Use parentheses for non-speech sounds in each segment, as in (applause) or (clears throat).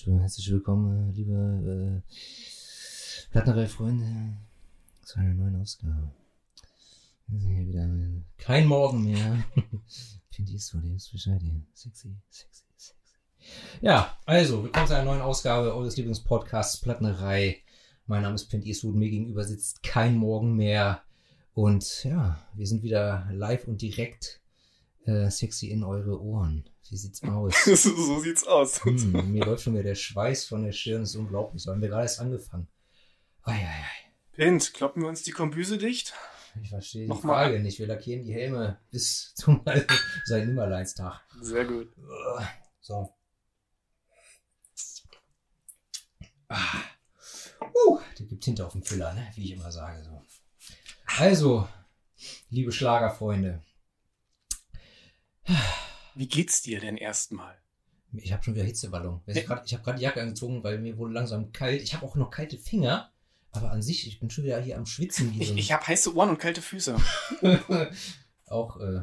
herzlich, herzlich willkommen, äh, liebe äh, Plattenreihe-Freunde, zu einer neuen Ausgabe. Wir sind hier wieder äh, kein Morgen mehr. (laughs) Finde ich so, der ist Bescheid hier. Sexy, sexy, sexy. Ja, also, willkommen zu einer neuen Ausgabe eures Lieblingspodcasts Plattenerei. Mein Name ist Clint Eastwood, mir gegenüber sitzt kein Morgen mehr. Und ja, wir sind wieder live und direkt äh, sexy in eure Ohren. Wie sieht's aus? (laughs) so sieht's aus. Hm, mir läuft schon wieder der Schweiß von der Stirn, das ist unglaublich. So haben wir gerade erst angefangen. Eieiei. Pint, kloppen wir uns die Kombüse dicht? Ich verstehe die Nochmal. Frage nicht. Wir lackieren die Helme bis zum (laughs) St. Nimmerleinstag. Sehr gut. So. Ah. Uh, der gibt Tinte auf den Füller, ne? wie ich immer sage. So. Also, liebe Schlagerfreunde, Wie geht's dir denn erstmal? ich habe schon wieder Hitzewallung. Ich habe gerade die Jacke angezogen, weil mir wurde langsam kalt. Ich habe auch noch kalte Finger, aber an sich, ich bin schon wieder hier am Schwitzen. Wie Ich, ich habe heiße Ohren und kalte Füße. (laughs) auch äh,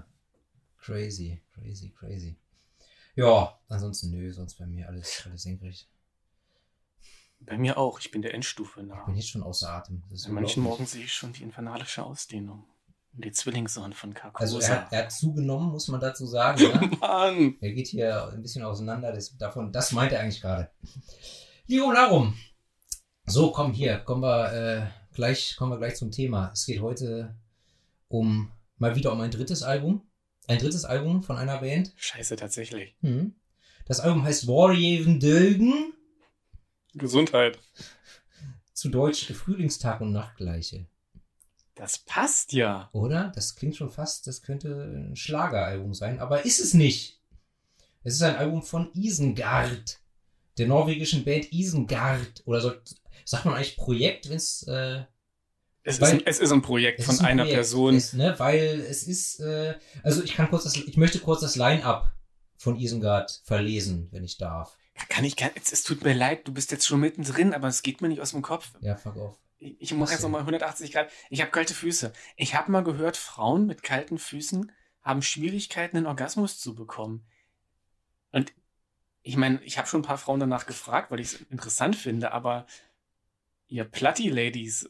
crazy, crazy, crazy. Ja, ansonsten nö, sonst bei mir alles, alles senkrecht. Bei mir auch. Ich bin der Endstufe Ich nah. bin jetzt schon außer Atem. Das ist An manchen. Morgen sehe ich schon die infernalische Ausdehnung. Die Zwillingssohn von Carcosa. Also er hat, er hat zugenommen, muss man dazu sagen. Ja? (laughs) Mann! er geht hier ein bisschen auseinander. Das, davon, das meint er eigentlich gerade. Jo, darum. So, komm hier, kommen wir äh, gleich, kommen wir gleich zum Thema. Es geht heute um mal wieder um ein drittes Album. Ein drittes Album von einer Band. Scheiße, tatsächlich. Hm. Das Album heißt Warriven Dölgen. Gesundheit. Zu Deutsch Frühlingstag und Nachtgleiche. Das passt ja. Oder? Das klingt schon fast, das könnte ein Schlageralbum sein, aber ist es nicht. Es ist ein Album von Isengard, der norwegischen Band Isengard. Oder so, sagt man eigentlich Projekt, wenn es. Äh, Es, ist Weil- ein, es ist ein Projekt von ist ein einer Projekt, Person. Es, ne, weil es ist. Äh, also ich kann kurz das, ich möchte kurz das Line-Up von Isengard verlesen, wenn ich darf. Kann ich gar es, es tut mir leid, du bist jetzt schon mittendrin, aber es geht mir nicht aus dem Kopf. Ja, fuck off. Ich, Was jetzt nochmal 180 Grad. Ich habe kalte Füße. Ich habe mal gehört, Frauen mit kalten Füßen haben Schwierigkeiten, einen Orgasmus zu bekommen. Und ich meine, ich habe schon ein paar Frauen danach gefragt, weil ich es interessant finde, aber ihr Platti-Ladies,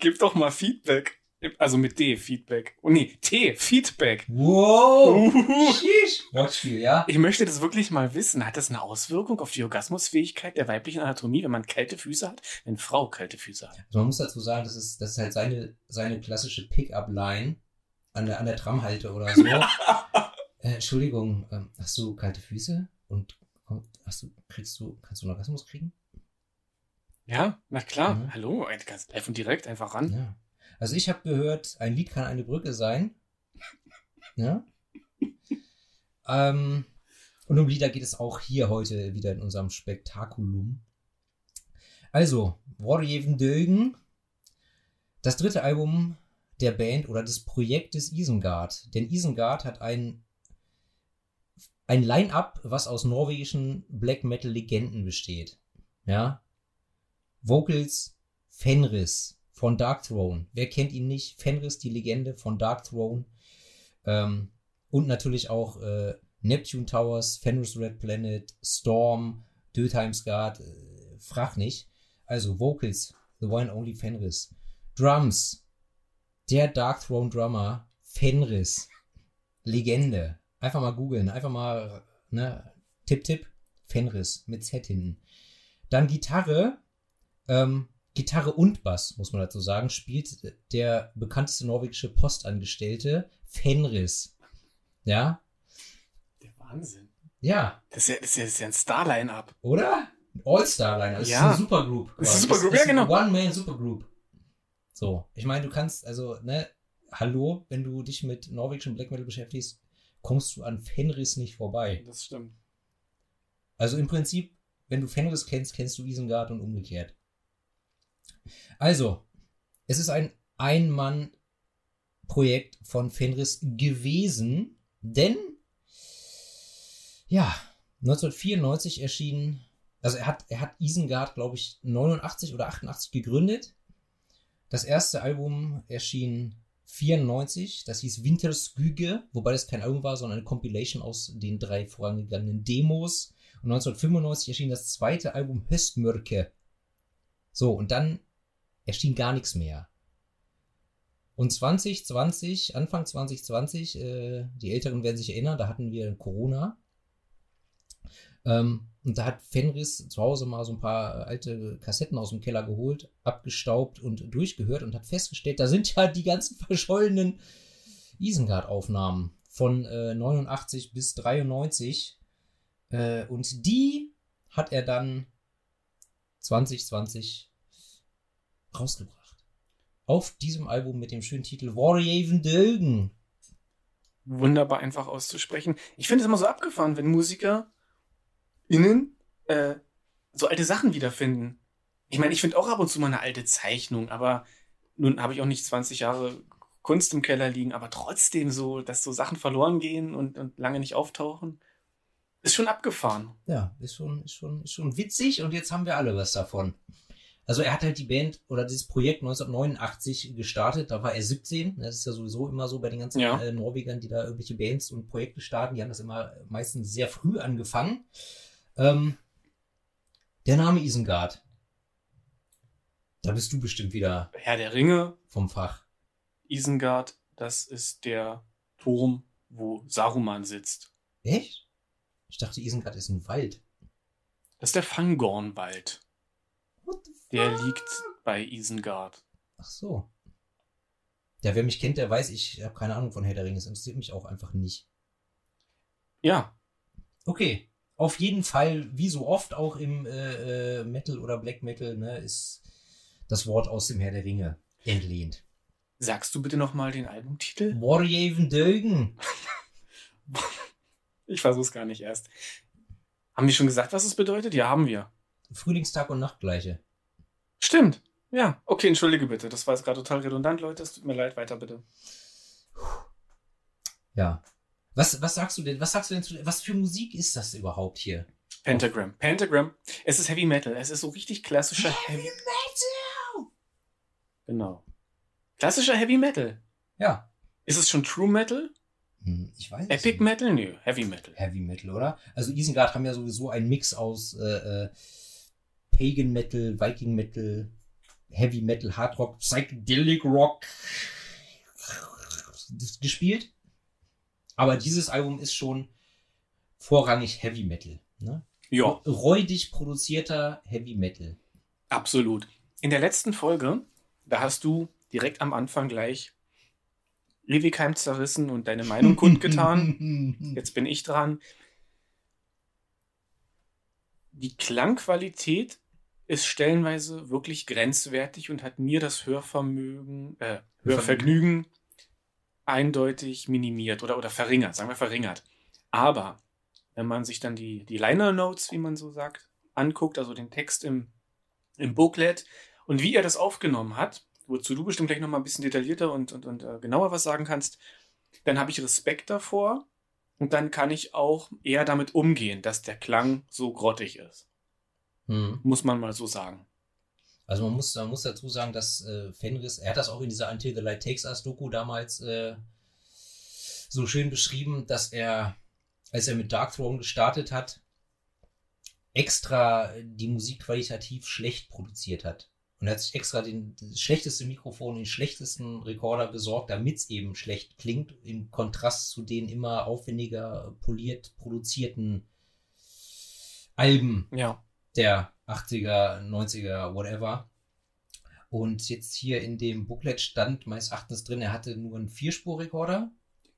gebt (laughs) doch mal Feedback. Also mit D, Feedback. Oh nee, T, Feedback. Wow! Wortspiel, ja? Ich möchte das wirklich mal wissen. Hat das eine Auswirkung auf die Orgasmusfähigkeit der weiblichen Anatomie, wenn man kalte Füße hat? Wenn Frau kalte Füße hat? Also man muss dazu sagen, das ist, das ist halt seine, seine klassische Pickup-Line an der, an der Tramhalte oder so. (laughs) äh, Entschuldigung, ähm, hast du kalte Füße? Und hast du, kriegst du, kannst du einen Orgasmus kriegen? Ja, na klar. Mhm. Hallo, ganz live und direkt einfach ran. Ja. Also ich habe gehört, ein Lied kann eine Brücke sein. Ja. ähm, und um Lieder geht es auch hier heute wieder in unserem Spektakulum. Also, Warjeven Dögen, das dritte Album der Band oder des Projektes Isengard. Denn Isengard hat ein, ein Line-Up, was aus norwegischen Black Metal-Legenden besteht. Ja. Vocals Fenris von Dark Throne. Wer kennt ihn nicht? Fenris, die Legende von Dark Throne. Ähm, und natürlich auch äh, Neptune Towers, Fenris Red Planet, Storm, Dötheimsgard, äh, frag nicht. Also Vocals, The One Only Fenris. Drums, der Dark Throne Drummer, Fenris. Legende. Einfach mal googeln, einfach mal, ne, Tipp, Tipp, Fenris mit Z hinten. Dann Gitarre, ähm, Gitarre und Bass, muss man dazu sagen, spielt der bekannteste norwegische Postangestellte Fenris. Ja? Der Wahnsinn. Ja, Das ist ja, das ist ja, das ist ja ein Star-Line-Up. oder? All-Star-Liner. Das Ja. ist eine Supergroup. Das ist eine. Supergroup, ja, genau. One-Man-Supergroup. So. Ich meine, du kannst, also, ne, hallo, wenn du dich mit norwegischem Black Metal beschäftigst, kommst du an Fenris nicht vorbei. Das stimmt. Also im Prinzip, wenn du Fenris kennst, kennst du Isengard und umgekehrt. Also, es ist ein Ein-Mann-Projekt von Fenris gewesen, denn ja, 1994 erschien, also er hat, er hat Isengard, glaube ich, 89 oder 88 gegründet. Das erste Album erschien 94, das hieß Wintersküge, wobei das kein Album war, sondern eine Compilation aus den drei vorangegangenen Demos. Und 1995 erschien das zweite Album Höstmörke. So, und dann erschien gar nichts mehr. Und 2020, Anfang 2020, äh, die Älteren werden sich erinnern, da hatten wir Corona. Ähm, und da hat Fenris zu Hause mal so ein paar alte Kassetten aus dem Keller geholt, abgestaubt und durchgehört und hat festgestellt, da sind ja die ganzen verschollenen Isengard-Aufnahmen von äh, 89 bis 93. Äh, und die hat er dann 2020 rausgebracht. Auf diesem Album mit dem schönen Titel Warriaven Dögen. Wunderbar einfach auszusprechen. Ich finde es immer so abgefahren, wenn Musiker innen äh, so alte Sachen wiederfinden. Ich meine, ich finde auch ab und zu mal eine alte Zeichnung, aber nun habe ich auch nicht 20 Jahre Kunst im Keller liegen, aber trotzdem so, dass so Sachen verloren gehen und, und lange nicht auftauchen, ist schon abgefahren. Ja, ist schon, ist schon, ist schon witzig und jetzt haben wir alle was davon. Also er hat halt die Band oder dieses Projekt 1989 gestartet, da war er 17. Das ist ja sowieso immer so bei den ganzen Ja. äh, Norwegern, die da irgendwelche Bands und Projekte starten, die haben das immer meistens sehr früh angefangen. Ähm, der Name Isengard. Da bist du bestimmt wieder Herr der Ringe, vom Fach. Isengard, das ist der Turm, wo Saruman sitzt. Echt? Ich dachte, Isengard ist ein Wald. Das ist der Fangornwald. Der liegt bei Isengard. Ach so. Ja, wer mich kennt, der weiß, ich habe keine Ahnung von Herr der Ringe. Es interessiert mich auch einfach nicht. Ja, Okay. Auf jeden Fall, wie so oft auch im äh, äh, Metal oder Black Metal, ne, ist das Wort aus dem Herr der Ringe entlehnt. sagst du bitte nochmal den Albumtitel? Warjaven Dögen. (laughs) Ich versuch's gar nicht erst. Haben wir schon gesagt, was es bedeutet? Ja, haben wir. Frühlingstag und Nachtgleiche. Stimmt. Ja, okay, entschuldige bitte. Das war jetzt gerade total redundant, Leute. Es tut mir leid, weiter bitte. Ja. Was, was sagst du denn? Was sagst du denn zu, was für Musik ist das überhaupt hier? Pentagram. Pentagram. Es ist Heavy Metal. Es ist so richtig klassischer Heavy. Metal! Genau. Klassischer Heavy Metal. Ja. Ist es schon True Metal? Hm, ich weiß Epic nicht. Metal? Nö, Heavy Metal. Heavy Metal, oder? Also Isengard haben ja sowieso einen Mix aus äh, äh, Pagan Metal, Viking Metal, Heavy Metal, Hard Rock, Psychedelic Rock gespielt. Aber dieses Album ist schon vorrangig Heavy Metal. Ne? Ja, Räudig produzierter Heavy Metal. absolut. In der letzten Folge, da hast du direkt am Anfang gleich Levikheim zerrissen und deine Meinung kundgetan. (laughs) Jetzt bin ich dran. Die Klangqualität ist stellenweise wirklich grenzwertig und hat mir das Hörvermögen, äh, Hörvergnügen eindeutig minimiert oder, oder verringert, sagen wir verringert. Aber wenn man sich dann die, die Liner Notes, wie man so sagt, anguckt, also den Text im, im Booklet und wie er das aufgenommen hat, wozu du bestimmt gleich nochmal ein bisschen detaillierter und, und, und äh, genauer was sagen kannst, dann habe ich Respekt davor und dann kann ich auch eher damit umgehen, dass der Klang so grottig ist. Hm. Muss man mal so sagen. Also man muss, man muss dazu sagen, dass äh, Fenris, er hat das auch in dieser Until the Light Takes Us Doku damals äh, so schön beschrieben, dass er, als er mit Dark Throne gestartet hat, extra die Musik qualitativ schlecht produziert hat. Und er hat sich extra den, das schlechteste Mikrofon, den schlechtesten Rekorder besorgt, damit es eben schlecht klingt, im Kontrast zu den immer aufwendiger poliert produzierten Alben Ja. der 80er, 90er, whatever. Und jetzt hier in dem Booklet stand meines Erachtens drin, er hatte nur einen Vierspurrekorder,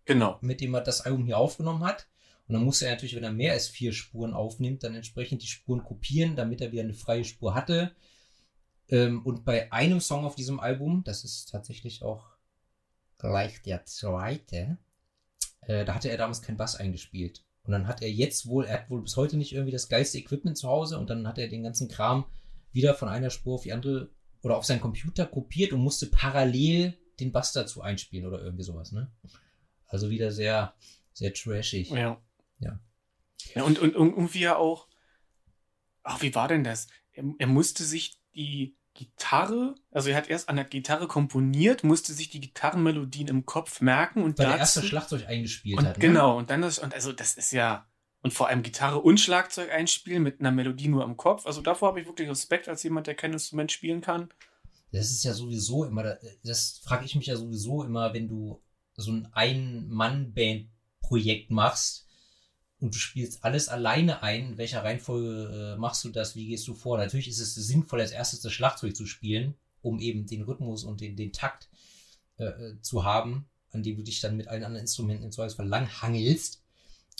Genau. mit dem er das Album hier aufgenommen hat. Und dann muss er natürlich, wenn er mehr als vier Spuren aufnimmt, dann entsprechend die Spuren kopieren, damit er wieder eine freie Spur hatte. Ähm, und bei einem Song auf diesem Album, das ist tatsächlich auch gleich der zweite, äh, da hatte er damals keinen Bass eingespielt. Und dann hat er jetzt wohl, er hat wohl bis heute nicht irgendwie das geilste Equipment zu Hause und dann hat er den ganzen Kram wieder von einer Spur auf die andere oder auf seinen Computer kopiert und musste parallel den Bass dazu einspielen oder irgendwie sowas, ne? Also wieder sehr, sehr trashig. Ja. Ja. ja und, und, und irgendwie ja auch, ach, wie war denn das? Er, er musste sich die Gitarre, also er hat erst an der Gitarre komponiert, musste sich die Gitarrenmelodien im Kopf merken und dazu- erste Schlagzeug eingespielt und hat. Ne? genau, und dann das, und also das ist ja, und vor allem Gitarre und Schlagzeug einspielen mit einer Melodie nur im Kopf. Also davor habe ich wirklich Respekt als jemand, der kein Instrument spielen kann. Das ist ja sowieso immer, das frage ich mich ja sowieso immer, wenn du so ein Ein-Mann-Band-Projekt machst und du spielst alles alleine ein, in welcher Reihenfolge äh, machst du das, wie gehst du vor? Natürlich ist es sinnvoll, als erstes das Schlagzeug zu spielen, um eben den Rhythmus und den, den Takt äh, äh zu haben, an dem du dich dann mit allen anderen Instrumenten im Zweifelsfall langhangelst.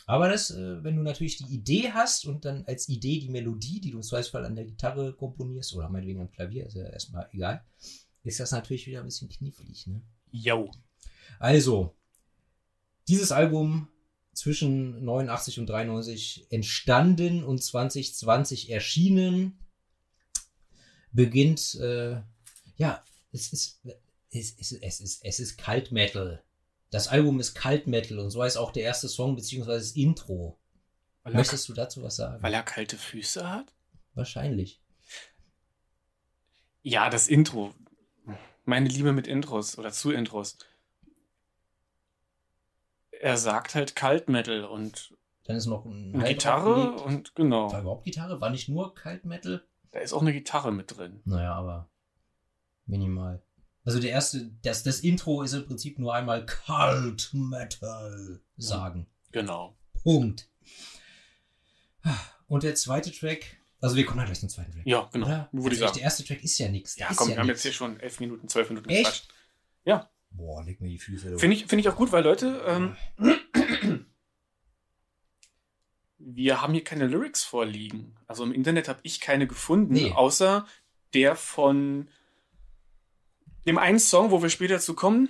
Aber das, äh, wenn du natürlich die Idee hast und dann als Idee die Melodie, die du im Zweifelsfall an der Gitarre komponierst oder meinetwegen am Klavier, ist ja erstmal egal, ist das natürlich wieder ein bisschen knifflig, ne? Jo. Also, dieses Album zwischen 89 und 93 entstanden und 2020 erschienen, beginnt, äh, ja, es ist, es ist, es ist, es ist Kalt Metal. Das Album ist Kalt Metal und so heißt auch der erste Song beziehungsweise das Intro. Weil er, Möchtest du dazu was sagen? weil er kalte Füße hat? Wahrscheinlich. Ja, das Intro. Meine Liebe mit Intros oder zu Intros. Er sagt halt Kaltmetal und Dann ist noch ein eine Gitarre und genau. War überhaupt Gitarre? War nicht nur Kalt Metal? Da ist auch eine Gitarre mit drin. Naja, aber minimal. Also der erste, das, das Intro ist im Prinzip nur einmal Kalt Metal sagen. Genau. Punkt. Und der zweite Track, also wir kommen halt gleich zum zweiten Track. Ja, genau. Würde ich Also sagen. Der erste Track ist ja nichts. Ja, komm, ja wir haben nix. jetzt hier schon elf Minuten, zwölf Minuten Echt? gequatscht. Ja, Boah, leg mir die Füße. finde ich, finde ich auch gut, weil Leute, ähm, wir haben hier keine Lyrics vorliegen. Also im Internet habe ich keine gefunden, Nee. außer der von dem einen Song, wo wir später zu kommen.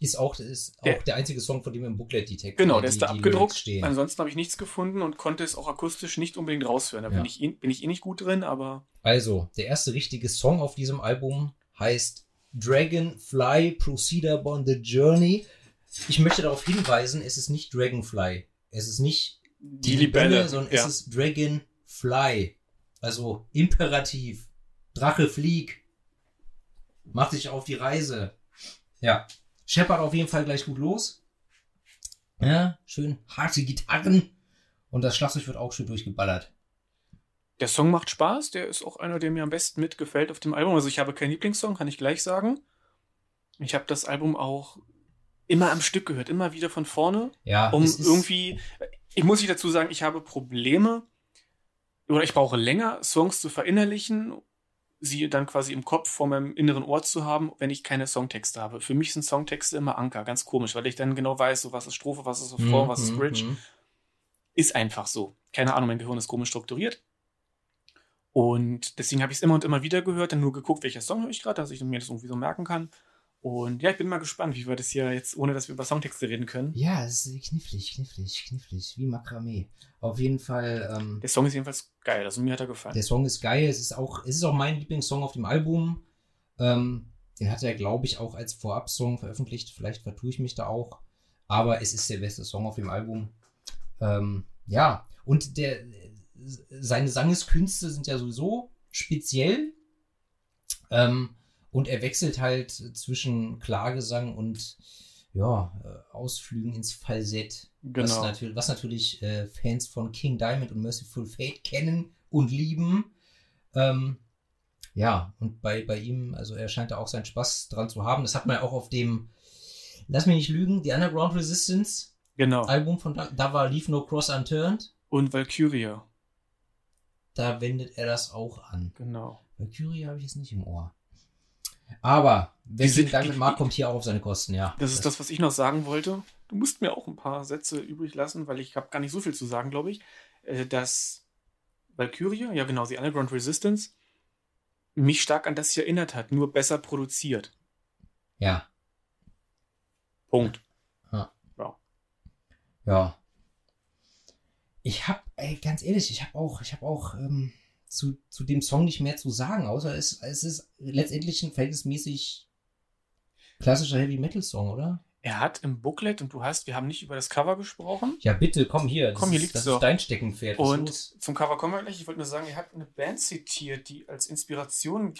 Ist auch, ist auch Der- der, einzige Song, von dem im Booklet die Texte Genau, der ist da abgedruckt. Ansonsten habe ich nichts gefunden und konnte es auch akustisch nicht unbedingt raushören. Da Ja. bin, ich, eh- bin ich eh nicht gut drin, aber Also, der erste richtige Song auf diesem Album heißt Dragonfly Procedure on the Journey. Ich möchte darauf hinweisen, es ist nicht Dragonfly. Es ist nicht die Libelle. sondern ja. es ist Dragonfly. Also Imperativ. Drache flieg. Macht sich auf die Reise. Ja. Scheppert auf jeden Fall gleich gut los. Ja, schön harte Gitarren. Und das Schlagzeug wird auch schön durchgeballert. Der Song macht Spaß, der ist auch einer, der mir am besten mitgefällt auf dem Album. Also ich habe keinen Lieblingssong, kann ich gleich sagen. Ich habe das Album auch immer am Stück gehört, immer wieder von vorne, Ja, um irgendwie. Ich muss nicht dazu sagen, ich habe Probleme oder ich brauche länger, Songs zu verinnerlichen, sie dann quasi im Kopf vor meinem inneren Ohr zu haben, wenn ich keine Songtexte habe. Für mich sind Songtexte immer Anker, ganz komisch, weil ich dann genau weiß, so was ist Strophe, was ist Refrain, was ist Mhm, Bridge. mhm. Ist einfach so. Keine Ahnung, mein Gehirn ist komisch strukturiert. Und deswegen habe ich es immer und immer wieder gehört, dann nur geguckt, welcher Song höre ich gerade, dass ich mir das irgendwie so merken kann. Und ja, ich bin mal gespannt, wie wir das hier jetzt, ohne dass wir über Songtexte reden können. Ja, es ist knifflig, knifflig, knifflig, wie Makramee. Auf jeden Fall, ähm, Der Song ist jedenfalls geil, also mir hat er gefallen. der Song ist geil. Es ist auch, es ist auch mein Lieblingssong auf dem Album. Ähm, den hat er, glaube ich, auch als Vorab-Song veröffentlicht. Vielleicht vertue ich mich da auch. Aber es ist der beste Song auf dem Album. Ähm, ja, und der, seine Sangeskünste sind ja sowieso speziell. Ähm, und er wechselt halt zwischen Klagesang und ja, äh, Ausflügen ins Falsett. Was, genau. natürlich, was natürlich äh, Fans von King Diamond und Merciful Fate kennen und lieben. Ähm, ja, und bei, bei ihm, also er scheint da auch seinen Spaß dran zu haben. Das hat man ja auch auf dem, lass mich nicht lügen, die Underground Resistance Genau. Album von da, da war Leave No Cross Unturned. Und Valkyria. Da wendet er das auch an. Genau. Valkyrie habe ich jetzt nicht im Ohr. Aber wer sind- Diamond die- mag, kommt hier auch auf seine Kosten, ja. Das ist das, was ich noch sagen wollte. Du musst mir auch ein paar Sätze übrig lassen, weil ich habe gar nicht so viel zu sagen, glaube ich. Äh, Dass Valkyria, ja genau, die Underground Resistance, mich stark an das hier erinnert hat, nur besser produziert. Ja, Punkt. ja. Ich hab, ey, ganz ehrlich, ich hab auch, ich hab auch ähm, zu, zu dem Song nicht mehr zu sagen, außer es, es ist letztendlich ein verhältnismäßig klassischer Heavy Metal Song, oder? Er hat im Booklet, und du hast, wir haben nicht über das Cover gesprochen. Ja, bitte, komm hier. Das Komm, hier doch. ist dein Steckenpferd. Und los? zum Cover kommen wir gleich. Ich wollte nur sagen, er hat eine Band zitiert, die als Inspiration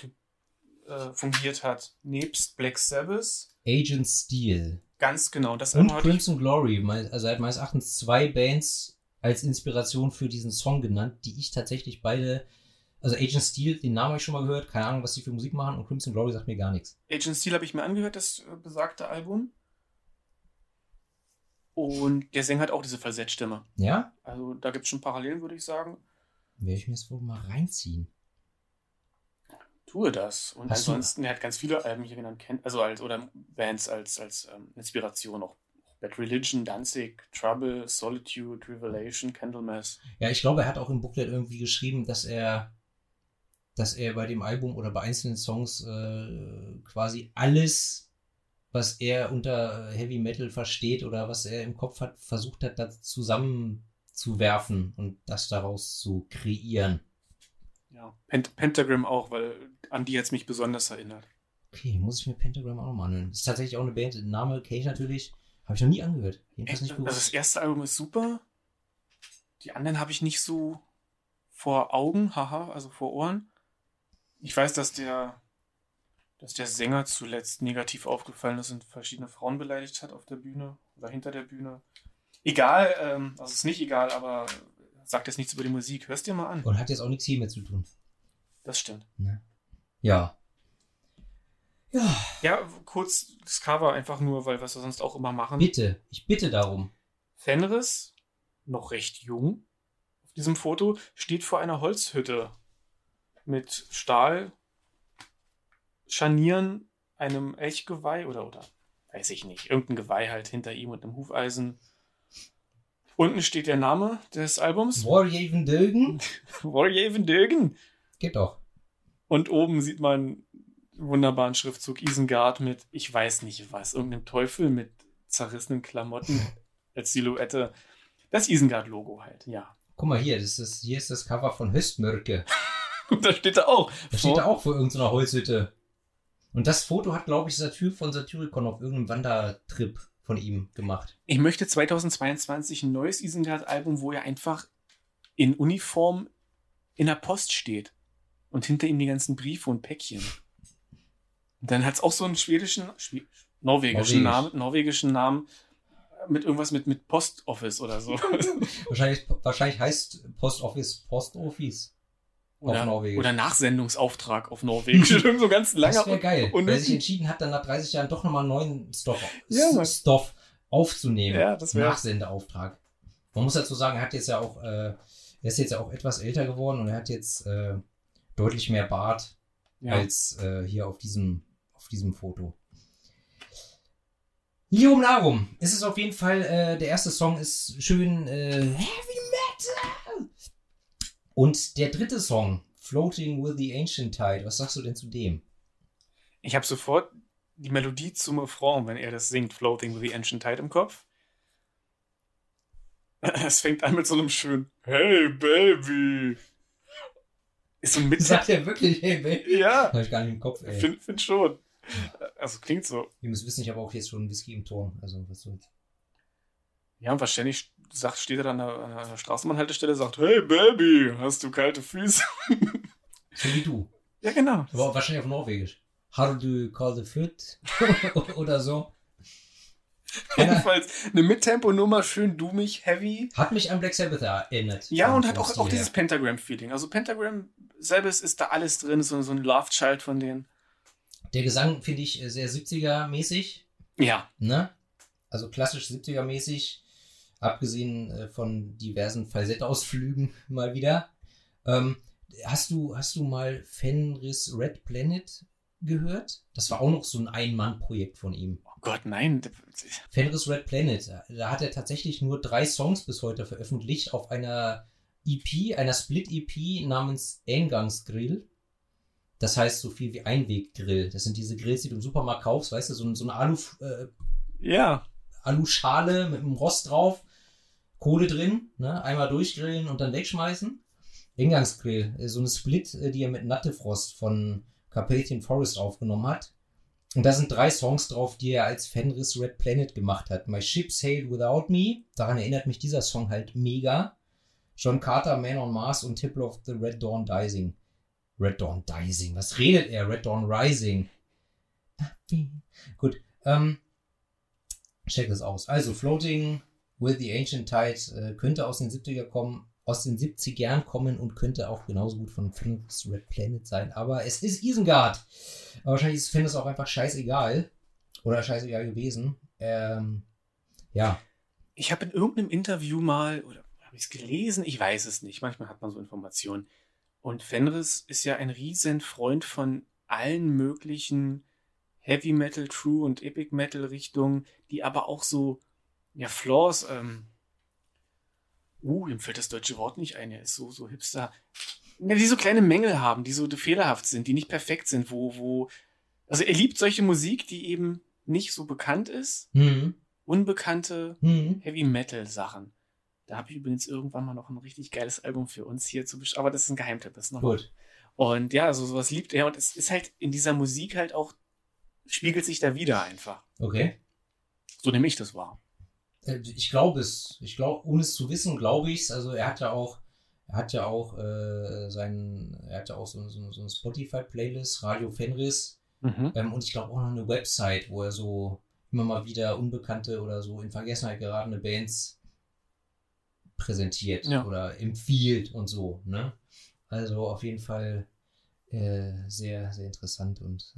äh, fungiert hat. Nebst Black Sabbath. Agent Steel Ganz genau. Das und Crimson Glory, also seit meines Erachtens zwei Bands, als Inspiration für diesen Song genannt, die ich tatsächlich beide, also Agent Steel, den Namen habe ich schon mal gehört, keine Ahnung, was die für Musik machen und Crimson Glory sagt mir gar nichts. Agent Steel habe ich mir angehört, das äh, besagte Album. Und der Sänger hat auch diese Falsettstimme. Ja? Also da gibt es schon Parallelen, würde ich sagen. Werde ich mir das wohl mal reinziehen. Tue das. Und Hast ansonsten, er hat ganz viele Alben hier genannt, kennt, also als, oder Bands als, als ähm, Inspiration auch. Bad Religion, Danzig, Trouble, Solitude, Revelation, Candlemass. Ja, ich glaube, er hat auch im Booklet irgendwie geschrieben, dass er, dass er bei dem Album oder bei einzelnen Songs äh, quasi alles, was er unter Heavy Metal versteht oder was er im Kopf hat, versucht hat, das zusammenzuwerfen und das daraus zu kreieren. Ja. Pent Pentagram auch, weil an die hat es mich besonders erinnert. Okay, muss ich mir Pentagram auch nochmal anhören. Ist tatsächlich auch eine Band, den Name kenne ich natürlich. Habe ich noch nie angehört. Jedenfalls nicht Also das erste Album ist super. Die anderen habe ich nicht so vor Augen, haha, also vor Ohren. Ich weiß, dass der, dass der Sänger zuletzt negativ aufgefallen ist und verschiedene Frauen beleidigt hat auf der Bühne oder hinter der Bühne. Egal, ähm, also ist nicht egal, aber sagt jetzt nichts über die Musik. Hörst dir mal an. Und hat jetzt auch nichts hiermit zu tun. Das stimmt. Ne? Ja. Ja, Ja, kurz das Cover einfach nur, weil wir es ja sonst auch immer machen. bitte. Ich bitte darum. Fenris, noch recht jung, auf diesem Foto, steht vor einer Holzhütte mit Stahl, Scharnieren, einem Elchgeweih oder, oder weiß ich nicht, irgendein Geweih halt hinter ihm und einem Hufeisen. Unten steht der Name des Albums, Warhaven Dögen? (laughs) Warhaven Dögen. Geht doch. Und oben sieht man wunderbaren Schriftzug Isengard mit, ich weiß nicht was, irgendeinem Teufel mit zerrissenen Klamotten (laughs) als Silhouette. Das Isengard-Logo halt, ja. Guck mal hier, das ist, hier ist das Cover von Höstmörke. (laughs) Und da steht er auch. Da steht er auch vor irgendeiner Holzhütte. Und das Foto hat, glaube ich, Satyr von Satyricon auf irgendeinem Wandertrip von ihm gemacht. Ich möchte 2022 ein neues Isengard-Album, wo er einfach in Uniform in der Post steht. Und hinter ihm die ganzen Briefe und Päckchen. Dann hat es auch so einen schwedischen, schwe norwegischen Norwegisch. Namen, norwegischen Namen mit irgendwas mit, mit Post Office oder so. (laughs) Wahrscheinlich, wahrscheinlich heißt Post Office Post Office. Auf Oder, oder Nachsendungsauftrag auf Norwegisch. (laughs) Irgend so ganz langer. Das wäre geil. und- Wer sich entschieden hat, dann nach 30 Jahren doch nochmal einen neuen Stoff, Ja. Stoff aufzunehmen. Ja, das Nachsendeauftrag. Man muss dazu sagen, er hat jetzt ja auch, äh, er ist jetzt ja auch etwas älter geworden und er hat jetzt äh, deutlich mehr Bart ja. als äh, hier auf diesem, auf diesem Foto. Lium Larum. Es ist auf jeden Fall, äh, der erste Song ist schön äh, Heavy Metal. Und der dritte Song, Floating with the Ancient Tide, was sagst du denn zu dem? Ich habe sofort die Melodie zum Refrain, wenn er das singt, Floating with the Ancient Tide im Kopf. (laughs) Es fängt an mit so einem schönen Hey Baby. Ist so ein Mit (laughs) Sagt er wirklich, hey, Baby? Ja, Hab ich gar nicht im Kopf, ey. find, find schon. (laughs) Also klingt so. Ihr müsst wissen, ich habe auch jetzt schon Whisky im Turm. Also, was soll's. Ja, und wahrscheinlich sagt, steht er dann an der, an der Straßenbahnhaltestelle sagt, Hey Baby, hast du kalte Füße? (laughs) So wie du. Ja, genau. Aber wahrscheinlich auf Norwegisch. Har du kalde Föt? (laughs) Oder so. Jedenfalls eine Mittempo-Nummer, schön dummig, heavy. Hat mich an Black Sabbath erinnert. Ja, und hat auch, auch dieses. Pentagram-Feeling. Also Pentagram selbst ist da alles drin, so, so ein Love-Child von denen. Der Gesang finde ich äh, sehr 70er-mäßig. Ja. Ne? Also klassisch 70er-mäßig. Abgesehen äh, von diversen Falsettausflügen (laughs) mal wieder. Ähm, hast, du, hast du mal Fenris Red Planet gehört? Das war auch noch so ein Ein-Mann-Projekt von ihm. Oh Gott, nein. Fenris Red Planet, da hat er tatsächlich nur drei Songs bis heute veröffentlicht auf einer EP, einer Split-EP namens Eingangsgrill. Das heißt so viel wie Einweggrill. Das sind diese Grills, die du im Supermarkt kaufst, weißt du, so, so eine Alu, äh, Ja. Aluschale mit einem Rost drauf, Kohle drin, ne? einmal durchgrillen und dann wegschmeißen. Eingangsgrill, äh, so eine Split, äh, die er mit Nattefrost von Carpathian Forest aufgenommen hat. Und da sind drei Songs drauf, die er als Fenris Red Planet gemacht hat. My Ship Sailed Without Me, daran erinnert mich dieser Song halt mega. John Carter, Man on Mars und Temple of the Red Dawn Rising. Red Dawn Rising, was redet er? Red Dawn Rising. Gut, ähm, check das aus. Also, Floating With the Ancient Tide äh, könnte aus den 70er kommen, aus den 70ern kommen und könnte auch genauso gut von Fenris Red Planet sein. Aber es ist Isengard. Wahrscheinlich ist Fenris auch einfach scheißegal. Oder scheißegal gewesen. Ähm, ja. Ich habe in irgendeinem Interview mal, oder habe ich es gelesen? Ich weiß es nicht. Manchmal hat man so Informationen. Und Fenris ist ja ein riesen Freund von allen möglichen Heavy Metal, True und Epic Metal Richtungen, die aber auch so, ja, Flaws, ähm, uh, ihm fällt das deutsche Wort nicht ein, er ist so, so hipster, ja, die so kleine Mängel haben, die so fehlerhaft sind, die nicht perfekt sind, wo, wo, also er liebt solche Musik, die eben nicht so bekannt ist, Mhm. unbekannte Mhm. Heavy Metal Sachen. Da habe ich übrigens irgendwann mal noch ein richtig geiles Album für uns hier zu besch aber das ist ein Geheimtipp, das ist noch Gut. und ja, also sowas liebt er und es ist halt in dieser Musik halt auch, spiegelt sich da wieder einfach. Okay. So nehme ich das wahr. Äh, Ich glaube es. Ich glaube, ohne es zu wissen, glaube ich es. Also er hat ja auch, er hat ja auch äh, sein, er hat ja auch so, so, so eine Spotify-Playlist, Radio Fenris. Mhm. Ähm, und ich glaube auch noch eine Website, wo er so immer mal wieder unbekannte oder so in Vergessenheit geratene Bands präsentiert Ja. oder empfiehlt und so. Ne? Also auf jeden Fall äh, sehr, sehr interessant und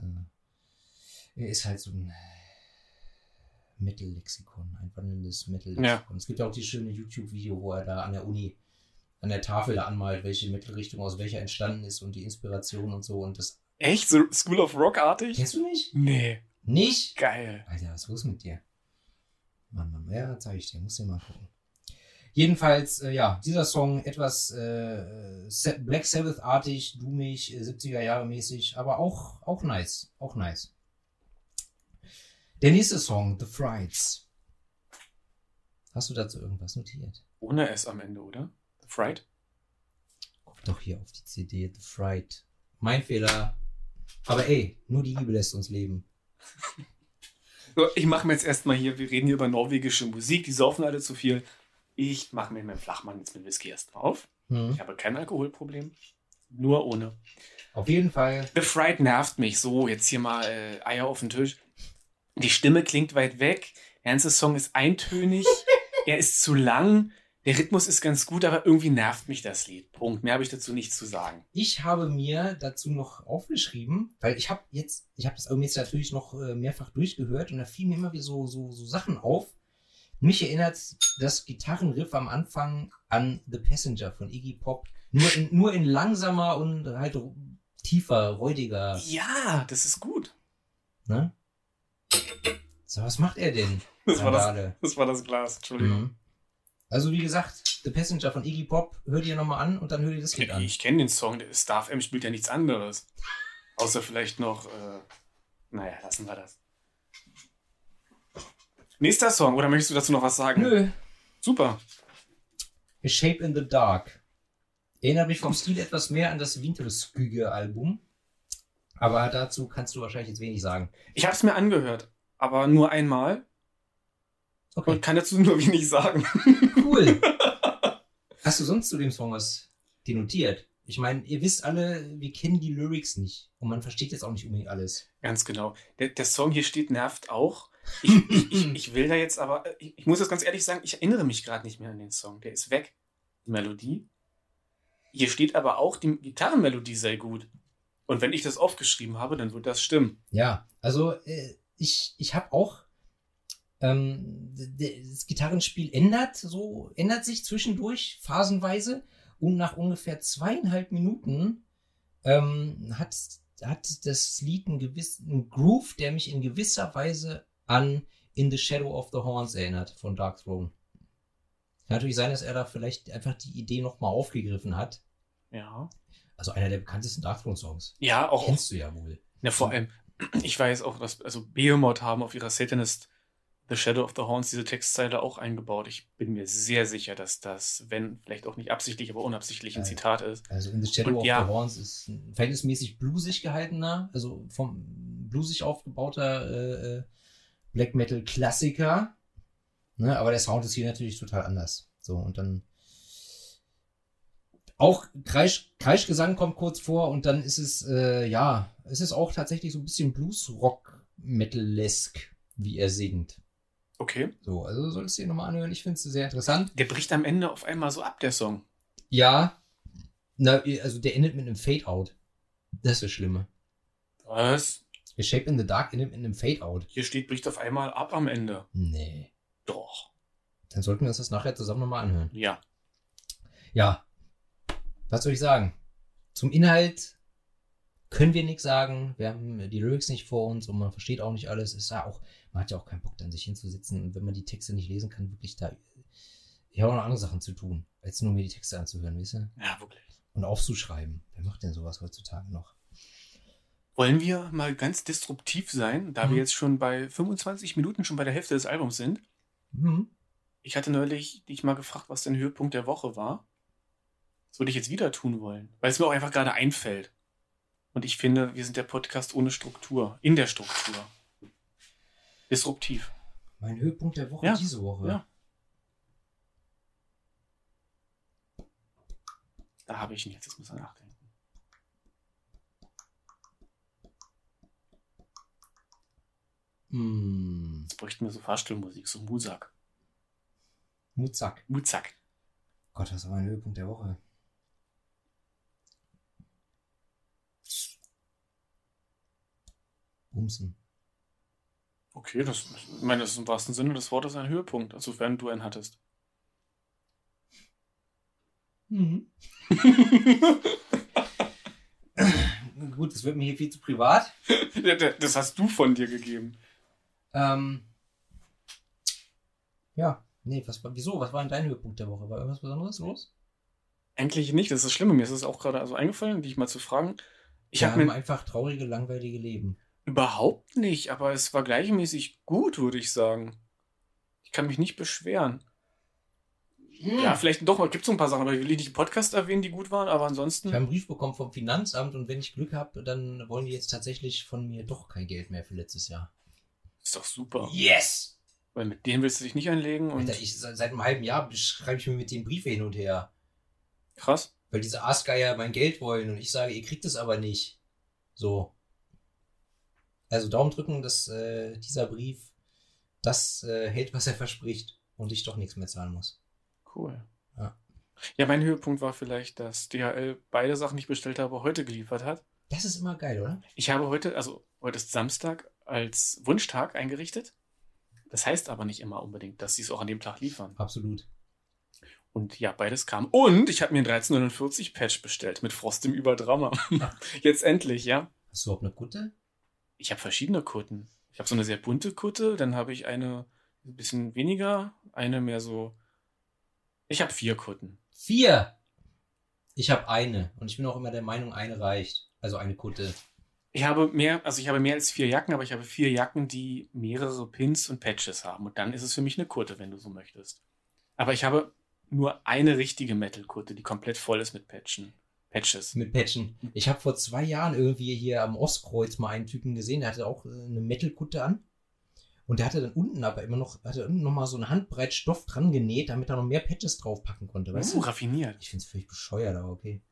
äh, ist halt so ein Metal-Lexikon, ein wandelndes Metal-Lexikon. Es gibt ja auch die schöne YouTube-Video, wo er da an der Uni an der Tafel da anmalt, welche Metal-Richtung aus welcher entstanden ist und die Inspiration und so. Und das Echt? So School of Rock-artig? kennst du nicht? Nee. Nicht? Geil. Alter, was ist los mit dir? Mann, Mann, ja, zeige ich dir, muss dir mal gucken. Jedenfalls, äh, ja, dieser Song etwas äh, Black Sabbath-artig, doomig, äh, 70er Jahre mäßig, aber auch, auch nice, auch nice. Der nächste Song, The Frights. Hast du dazu irgendwas notiert? Ohne S am Ende, oder? The Fright? Guck doch hier auf die CD, The Fright. Mein Fehler. Aber ey, nur die Liebe lässt uns leben. (laughs) So, ich mache mir jetzt erstmal hier, wir reden hier über norwegische Musik, die saufen alle zu viel. Ich mache mir meinen Flachmann jetzt mit Whisky erst auf. Hm. Ich habe kein Alkoholproblem. Nur ohne. Auf jeden Fall. The Fright nervt mich so. Jetzt hier mal äh, Eier auf den Tisch. Die Stimme klingt weit weg. Der ganze Song ist eintönig. (laughs) er ist zu lang. Der Rhythmus ist ganz gut, aber irgendwie nervt mich das Lied. Punkt. Mehr habe ich dazu nicht zu sagen. Ich habe mir dazu noch aufgeschrieben, weil ich habe jetzt, ich habe das Album jetzt natürlich noch äh, mehrfach durchgehört und da fielen mir immer wieder so, so, so Sachen auf. Mich erinnert das Gitarrenriff am Anfang an The Passenger von Iggy Pop. Nur in, nur in langsamer und halt tiefer, räudiger. Ja, das ist gut. Ne? So, was macht er denn? Das war das, das, war das Glas. Entschuldigung. Mhm. Also wie gesagt, The Passenger von Iggy Pop, hör dir nochmal an und dann hör dir das Lied an. Ich kenne den Song. Der Star FM spielt ja nichts anderes. Außer vielleicht noch. Äh, naja, lassen wir das. Nächster Song, oder möchtest du dazu noch was sagen? Nö, Super. A Shape in the Dark. Erinnert mich vom Stil etwas mehr an das Wintersküge-Album. Aber dazu kannst du wahrscheinlich jetzt wenig sagen. Ich habe es mir angehört, aber nur einmal Okay, und kann dazu nur wenig sagen. cool. (laughs) Hast du sonst zu dem Song was denotiert? Ich meine, ihr wisst alle, wir kennen die Lyrics nicht. Und man versteht jetzt auch nicht unbedingt alles. Ganz genau. Der, der Song hier steht nervt auch. Ich, ich, (clears throat) ich, will da jetzt aber, ich, ich muss das ganz ehrlich sagen, ich erinnere mich gerade nicht mehr an den Song. Der ist weg. Die Melodie. Hier steht aber auch, die Gitarrenmelodie sei gut. Und wenn ich das aufgeschrieben habe, dann wird das stimmen. Ja, also äh, ich, ich habe auch ähm, das Gitarrenspiel ändert so ändert sich zwischendurch phasenweise und nach ungefähr zweieinhalb Minuten ähm, hat hat das Lied einen gewissen Groove, der mich in gewisser Weise an In the Shadow of the Horns erinnert von Dark Throne. Kann natürlich sein, dass er da vielleicht einfach die Idee nochmal aufgegriffen hat. Ja. Also einer der bekanntesten Dark Throne Songs. Ja, auch. Kennst du ja wohl. Ja, vor allem, (clears throat) ich weiß auch, dass, also Behemoth haben auf ihrer Satanist The Shadow of the Horns diese Textzeile auch eingebaut. Ich bin mir sehr sicher, dass das, wenn vielleicht auch nicht absichtlich, aber unabsichtlich ein. Zitat ist. Also In the Shadow Und of ja. the Horns ist ein verhältnismäßig bluesig gehaltener, also vom bluesig aufgebauter äh, äh, Black Metal Klassiker. Ne, aber der Sound ist hier natürlich total anders. So, und dann auch Kreisch, Kreischgesang kommt kurz vor und dann ist es, äh, ja, es ist auch tatsächlich so ein bisschen Blues-Rock-Metal-esque, wie er singt. Okay. So, also solltest du dir nochmal anhören. Ich finde es sehr interessant. Der bricht am Ende auf einmal so ab, der Song. Ja, na, also der endet mit einem Fade-Out. Das ist das Schlimme. Was? A Shape in the Dark endet mit einem Fade-Out. Hier steht, bricht auf einmal ab am Ende. Nee. Doch. Dann sollten wir uns das nachher zusammen nochmal anhören. Ja. Ja. Was soll ich sagen? Zum Inhalt können wir nichts sagen. Wir haben die Lyrics nicht vor uns und man versteht auch nicht alles. Ist ja auch, man hat ja auch keinen Bock, dann sich hinzusitzen und wenn man die Texte nicht lesen kann, wirklich da. Ich habe auch noch andere Sachen zu tun, als nur mir die Texte anzuhören, weißt du? Ja, wirklich. Und aufzuschreiben. Wer macht denn sowas heutzutage noch? Wollen wir mal ganz disruptiv sein, da Mhm. wir jetzt schon bei 25 Minuten schon bei der Hälfte des Albums sind? Mhm. Ich hatte neulich dich mal gefragt, was dein Höhepunkt der Woche war. Das würde ich jetzt wieder tun wollen, weil es mir auch einfach gerade einfällt. Und ich finde, wir sind der Podcast ohne Struktur, in der Struktur. Disruptiv. Mein Höhepunkt der Woche Ja, diese Woche. ja. Da habe ich ihn jetzt, jetzt muss er nachdenken. Hm. Jetzt bräuchten wir so Fahrstuhlmusik, so Musak. Mutzak. Muzak. Gott, was war mein Höhepunkt der Woche? Bumsen. Okay, das, ich meine, das ist im wahrsten Sinne des Wortes ein Höhepunkt, also sofern du einen hattest. Mhm. (laughs) Gut, das wird mir hier viel zu privat. Das hast du von dir gegeben. Ähm, ja, nee, was war, wieso? Was war denn dein Höhepunkt der Woche? War irgendwas Besonderes los? Eigentlich nicht, das ist das Schlimme. Mir ist es auch gerade also eingefallen, dich mal zu fragen. Ich Wir habe haben mir einfach traurige, langweilige Leben. überhaupt nicht, aber es war gleichmäßig gut, würde ich sagen. Ich kann mich nicht beschweren. Ja, vielleicht doch, gibt es so ein paar Sachen, aber ich will nicht im Podcast erwähnen, die gut waren, aber Ich habe ansonsten. einen Brief bekommen vom Finanzamt und wenn ich Glück habe, dann wollen die jetzt tatsächlich von mir doch kein Geld mehr für letztes Jahr. Ist doch super. Yes! Weil mit denen willst du dich nicht einlegen und. Alter, ich, seit einem halben Jahr schreibe ich mir mit den Briefe hin und her. Krass. Weil diese Aasgeier mein Geld wollen und ich sage, ihr kriegt es aber nicht. So. Also Daumen drücken, dass äh, dieser Brief das äh, hält, was er verspricht und ich doch nichts mehr zahlen muss. Cool. Ja. Ja, mein Höhepunkt war vielleicht, dass DHL beide Sachen, die ich bestellt habe, heute geliefert hat. Das ist immer geil, oder? Ich habe heute, also heute ist Samstag, als Wunschtag eingerichtet. Das heißt aber nicht immer unbedingt, dass sie es auch an dem Tag liefern. Absolut. Und ja, beides kam. Und ich habe mir einen 1349 Patch bestellt mit Frost im Überdrama. (laughs) Jetzt endlich, ja. Hast du überhaupt eine Kutte? Ich habe verschiedene Kutten. Ich habe so eine sehr bunte Kutte, dann habe ich eine ein bisschen weniger, eine mehr so. Ich habe vier Kutten. Vier! Ich habe eine und ich bin auch immer der Meinung, eine reicht. Also eine Kutte. Ich habe mehr, also ich habe mehr als vier Jacken, aber ich habe vier Jacken, die mehrere Pins und Patches haben. Und dann ist es für mich eine Kutte, wenn du so möchtest. Aber ich habe nur eine richtige Metal-Kutte, die komplett voll ist mit Patchen. Patches. Mit Patchen. Ich habe vor zwei Jahren irgendwie hier am Ostkreuz mal einen Typen gesehen, der hatte auch äh, eine Metal-Kutte an. Und der hatte dann unten aber immer noch, hatte unten noch mal so eine Handbreit Stoff dran genäht, damit er noch mehr Patches draufpacken konnte, weißt Uh, du? raffiniert. Ich find's völlig bescheuert, aber okay.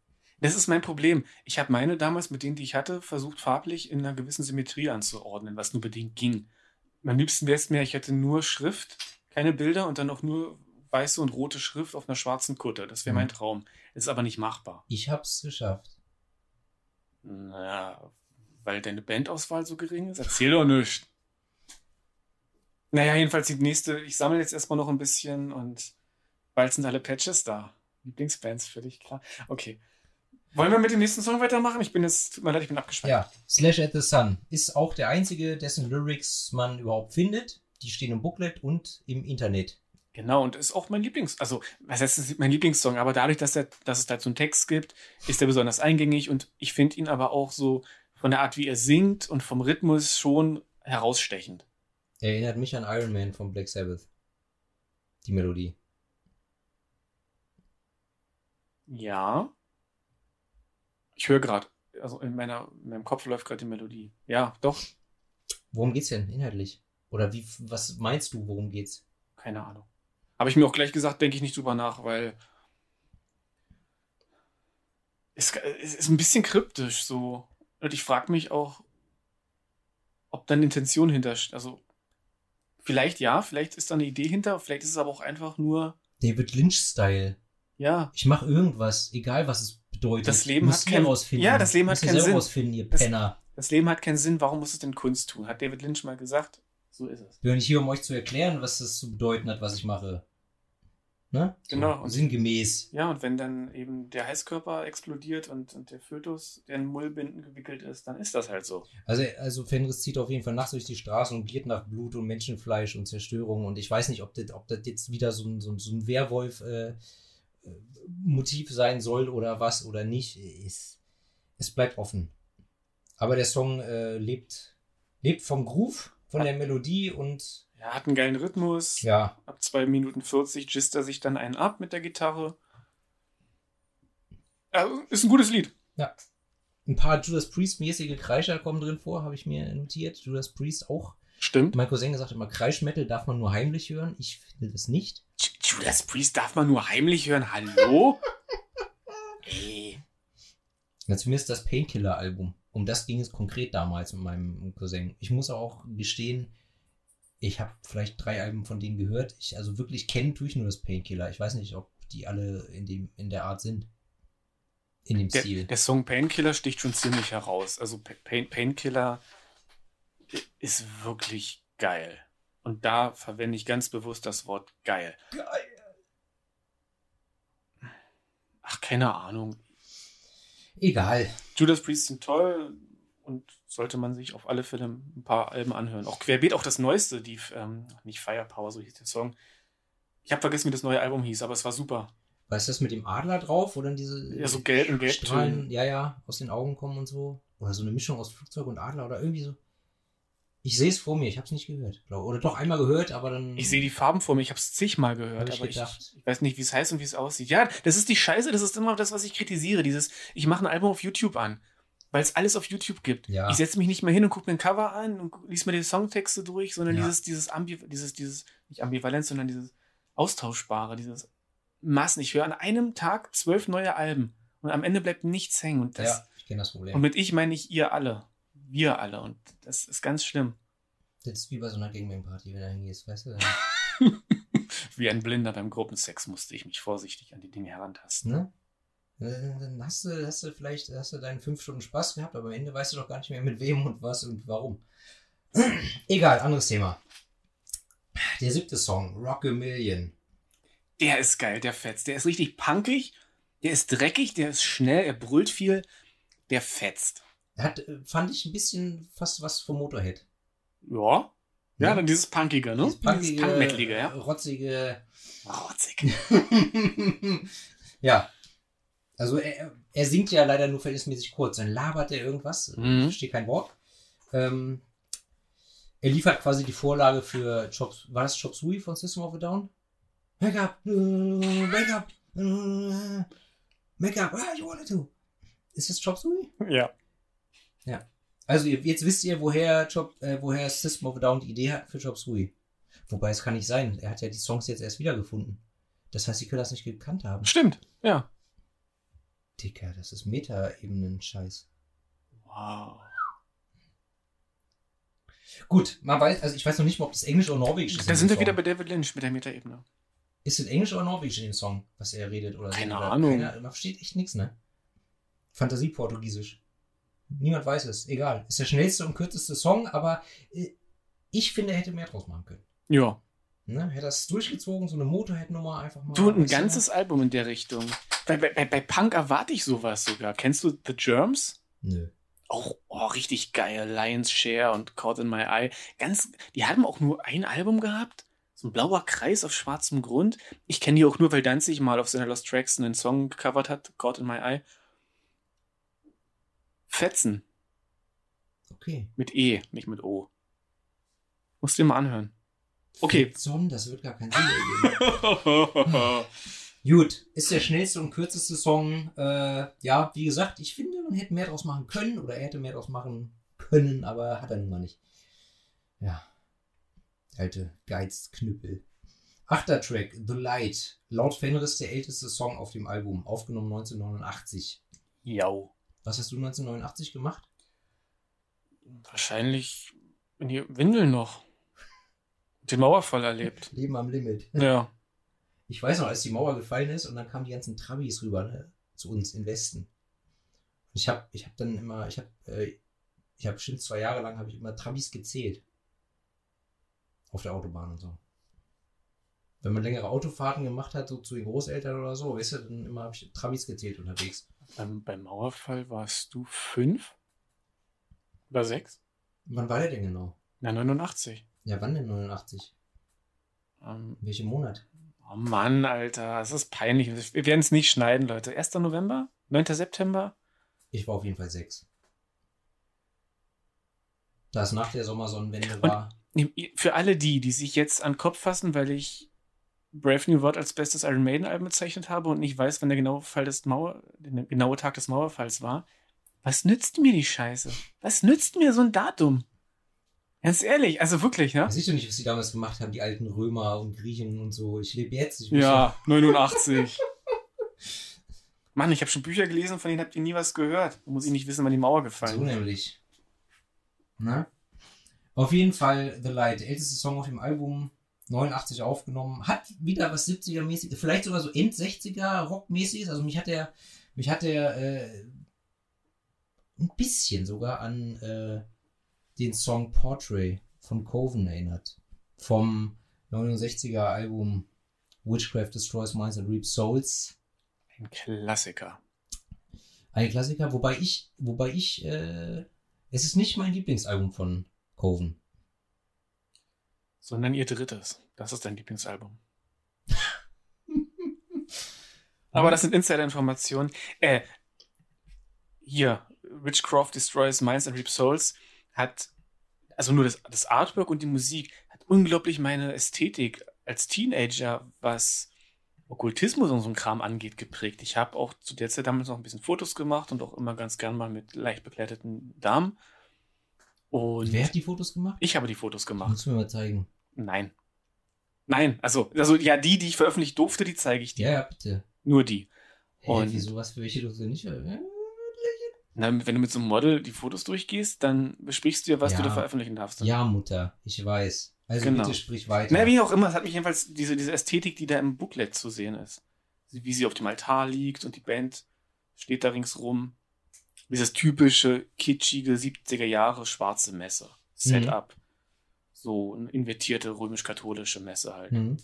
Das ist mein Problem. Ich habe meine damals mit denen, die ich hatte, versucht farblich in einer gewissen Symmetrie anzuordnen, was nur bedingt ging. Am liebsten wäre es mir, ich hätte nur Schrift, keine Bilder und dann auch nur weiße und rote Schrift auf einer schwarzen Kutte. Das wäre Mhm. mein Traum. Das ist aber nicht machbar. Ich hab's geschafft. Naja, weil deine Bandauswahl so gering ist? Erzähl doch nichts. Naja, jedenfalls die nächste. Ich sammle jetzt erstmal noch ein bisschen und bald sind alle Patches da. Lieblingsbands für dich, klar. Okay. Wollen wir mit dem nächsten Song weitermachen? Ich bin jetzt, tut mir leid, ich bin abgespannt. Ja, Slash at the Sun ist auch der einzige, dessen Lyrics man überhaupt findet. Die stehen im Booklet und im Internet. Genau, und ist auch mein Lieblings-, also, was heißt, es ist mein Lieblingssong, aber dadurch, dass, der, dass es dazu einen Text gibt, ist er besonders eingängig und ich finde ihn aber auch so von der Art, wie er singt und vom Rhythmus schon herausstechend. Er erinnert mich an Iron Man von Black Sabbath. Die Melodie. Ja. Ich höre gerade, also in, meiner, in meinem Kopf läuft gerade die Melodie. Ja, doch, Worum geht's denn inhaltlich? Oder wie, was meinst du, worum geht's? keine Ahnung. Habe ich mir auch gleich gesagt, denke ich nicht drüber nach, weil es, es ist ein bisschen kryptisch so. Und ich frage mich auch, ob da eine Intention hinter, also Vielleicht ja, vielleicht ist da eine Idee hinter, vielleicht ist es aber auch einfach nur, David Lynch-Style. ja, Ich mache irgendwas, egal was es bedeutet. Das Leben Müsst hat ihr kein- rausfinden. Ja, das Leben hat Müsst keinen Sinn. rausfinden, ihr Das- Penner. das Leben hat keinen Sinn, warum muss es denn Kunst tun? Hat David Lynch mal gesagt. So ist es. Ich bin nicht hier, um euch zu erklären, was das zu bedeuten hat, was ich mache. Ne? So, Genau. Sinngemäß. Ja, und wenn dann eben der Heißkörper explodiert und, und der Fötus, der in Mullbinden gewickelt ist, dann ist das halt so. Also, also Fenris zieht auf jeden Fall nachts durch die Straßen und giert nach Blut und Menschenfleisch und Zerstörung. Und ich weiß nicht, ob das, ob das jetzt wieder so ein, so ein, so ein Werwolf äh, Motiv sein soll oder was oder nicht. Es, es bleibt offen. Aber der Song äh, lebt, lebt vom Groove, von der Melodie und Er hat einen geilen Rhythmus. ja, Ab 2 Minuten 40 gisst er sich dann einen ab mit der Gitarre. Ja, ist ein gutes Lied. ein paar Judas Priest-mäßige Kreischer kommen drin vor, habe ich mir notiert. Judas Priest auch. Stimmt. Mein Cousin sagt immer, Kreischmetal darf man nur heimlich hören. Ich finde das nicht. Judas Priest darf man nur heimlich hören. Hallo? (laughs) Ey. Ja, zumindest das Painkiller-Album. Um das ging es konkret damals mit meinem Cousin. Ich muss auch gestehen, ich habe vielleicht drei Alben von denen gehört. Ich also wirklich kennen tue ich nur das Painkiller. Ich weiß nicht, ob die alle in dem in der Art sind. In dem Der, Stil. der Song Painkiller sticht schon ziemlich heraus. Also Pa- Pain, Painkiller ist wirklich geil. Und da verwende ich ganz bewusst das Wort geil. Ach, keine Ahnung. Egal. Judas Priest sind toll und sollte man sich auf alle Fälle ein paar Alben anhören. Auch querbeet auch das neueste, die, ähm, nicht Firepower, so hieß der Song. Ich habe vergessen, wie das neue Album hieß, aber es war super. Weißt du das mit dem Adler drauf, wo dann diese Ja, so gelb und gelb Strahlen, ja, ja, aus den Augen kommen und so? Oder so eine Mischung aus Flugzeug und Adler oder irgendwie so. Ich sehe es vor mir, ich habe es nicht gehört. glaub- Oder doch einmal gehört, aber dann. Ich sehe die Farben vor mir, ich habe es zigmal gehört, ich aber ich, ich weiß nicht, wie es heißt und wie es aussieht. Ja, das ist die Scheiße, das ist immer das, was ich kritisiere. Dieses, ich mache ein Album auf YouTube an, weil es alles auf YouTube gibt. Ja. Ich setze mich nicht mehr hin und gucke mir ein Cover an und lies mir die Songtexte durch, sondern Ja. dieses, dieses, Ambi dieses, dieses, nicht Ambivalenz, sondern dieses Austauschbare, dieses Massen. Ich höre an einem Tag zwölf neue Alben und am Ende bleibt nichts hängen. Und, das, ja, ich kenne das Problem. und mit ich meine ich ihr alle. Wir alle. Und das ist ganz schlimm. das ist wie bei so einer Gangbang-Party, wenn du da hingehst, weißt du? (laughs) Wie ein Blinder beim Gruppensex musste ich mich vorsichtig an die Dinge herantasten. ne? Dann hast du, hast du vielleicht hast du deinen fünf Stunden Spaß gehabt, aber am Ende weißt du doch gar nicht mehr mit wem und was und warum. (clears throat) Egal, anderes Thema. Der siebte Song, Rock a Million. Der ist geil, der fetzt. Der ist richtig punkig, der ist dreckig, der ist schnell, er brüllt viel, der fetzt. Hat, äh, fand ich ein bisschen fast was vom Motorhead. Ja. Ja, Ja. dann dieses Punkige, ne? Dieses punkige, Punkmetalige, ja. rotzige. Rotzig. (laughs) ja. Also er, er singt ja leider nur verhältnismäßig kurz. Dann labert er irgendwas. Mhm. Ich verstehe kein Wort. Ähm, er liefert quasi die Vorlage für Chop, war das Chop Suey von System of a Down? Wake up, wake up, wake up, ah, you wanted to. Ist das Chop Suey? Ja. Also ihr- jetzt wisst ihr, woher, Chop, äh, woher System of a Down die Idee hat für Chop Suey. Wobei es kann nicht sein. Er hat ja die Songs jetzt erst wiedergefunden. Das heißt, sie können das nicht gekannt haben. Stimmt. Ja. Dicker, das ist Meta-Ebenen-Scheiß. Wow. Gut, man weiß, also ich weiß noch nicht mal, ob das Englisch oder Norwegisch ist. Da in sind wir wieder bei David Lynch mit der Metaebene. Ist es Englisch oder Norwegisch in dem Song, was er redet? Oder Keine oder Ahnung. Keiner, man versteht echt nichts, ne? Fantasie-Portugiesisch. Niemand weiß es. Egal. Ist der schnellste und kürzeste Song, aber äh, ich finde, er hätte mehr draus machen können. Ja. Ne? Hätte das durchgezogen, so eine Motorhead-Nummer einfach mal. Du, ein ganzes Album in der Richtung. Bei, bei, bei- bei Punk erwarte ich sowas sogar. Kennst du The Germs? Nö. Auch oh, richtig geil. Lion's Share und Caught in My Eye. Ganz, die haben auch nur ein Album gehabt. So ein blauer Kreis auf schwarzem Grund. Ich kenne die auch nur, weil Danzig mal auf seiner Lost Tracks einen Song gecovert hat. Caught in My Eye. Fetzen. Okay. Mit E, nicht mit O. Musst dir mal anhören. Okay. Son, das wird gar keinen Sinn ergeben. (laughs) Gut, ist der schnellste und kürzeste Song. Äh, ja, wie gesagt, ich finde, man hätte mehr draus machen können oder er hätte mehr draus machen können, aber hat er nun mal nicht. Ja. Alte Geizknüppel. Achter Track, The Light. Laut Fenris der älteste Song auf dem Album, aufgenommen 1989. Jau. Was hast du 1989 gemacht? Wahrscheinlich in die Windeln noch. Den Mauerfall erlebt. (laughs) Leben am Limit. (laughs) Ja. Ich weiß noch, als die Mauer gefallen ist und dann kamen die ganzen Trabis rüber ne, zu uns in Westen. Ich habe ich hab dann immer, ich habe äh, ich habe bestimmt zwei Jahre lang habe ich immer Trabis gezählt. Auf der Autobahn und so. Wenn man längere Autofahrten gemacht hat, so zu den Großeltern oder so, weißt du, dann immer habe ich Trabis gezählt unterwegs. Beim, beim Mauerfall warst du fünf? Oder sechs? Wann war der denn genau? Na, 89. Ja, wann denn 89? Ähm, Welchen Monat? oh Mann, Alter, das ist peinlich. Wir werden es nicht schneiden, Leute. 1. November? 9. September? Ich war auf jeden Fall sechs. Da es nach der Sommersonnenwende war. Für alle die, die sich jetzt an den Kopf fassen, weil ich Brave New World als bestes Iron Maiden Album bezeichnet habe und nicht weiß, wann der genaue Fall des Mauer, der genaue Tag des Mauerfalls war. Was nützt mir die Scheiße? Was nützt mir so ein Datum? Ganz ehrlich, also wirklich, ne? Weiß ich doch nicht, was die damals gemacht haben, die alten Römer und Griechen und so. Ich lebe jetzt. Ich Ja, 89. (laughs) Mann, ich habe schon Bücher gelesen, von denen habt ihr nie was gehört. Da muss ich nicht wissen, wann die Mauer So gefallen ist. nämlich. Na? Auf jeden Fall The Light, älteste Song auf dem Album, 89 aufgenommen, hat wieder was 70er-mäßiges, vielleicht sogar so End-60er Rock-mäßiges. Also mich hat der, mich hat der äh, ein bisschen sogar an äh, den Song Portrait von Coven erinnert. Vom 69er Album Witchcraft Destroys Minds and Reaps Souls. Ein Klassiker. Ein Klassiker, wobei ich, wobei ich, äh, es ist nicht mein Lieblingsalbum von Coven. Sondern ihr drittes. Das ist dein Lieblingsalbum. (laughs) Aber das sind Insider-Informationen. Äh, hier, Witchcraft Destroys Minds and Reaps Souls hat, also nur das, das Artwork und die Musik, hat unglaublich meine Ästhetik als Teenager, was Okkultismus und so ein Kram angeht, geprägt. Ich habe auch zu der Zeit damals noch ein bisschen Fotos gemacht und auch immer ganz gern mal mit leicht bekleideten Damen. Und Wer hat die Fotos gemacht? ich habe die Fotos gemacht. Musst du mir mal zeigen. Nein. Nein, also, also ja, die, die ich veröffentlicht durfte, die zeige ich dir. Ja, ja, bitte. Nur die. Hä, Und- wieso was für welche du nicht? Äh, Na, wenn du mit so einem Model die Fotos durchgehst, dann besprichst du ja, was Ja. du da veröffentlichen darfst. Ja, Mutter, ich weiß. Also Genau. bitte sprich weiter. Na, wie auch immer, es hat mich jedenfalls diese, diese Ästhetik, die da im Booklet zu sehen ist. Wie sie auf dem Altar liegt und die Band steht da ringsrum. Dieses typische, kitschige 70er Jahre schwarze Messe. Setup. So eine invertierte römisch-katholische Messe halt. Mhm.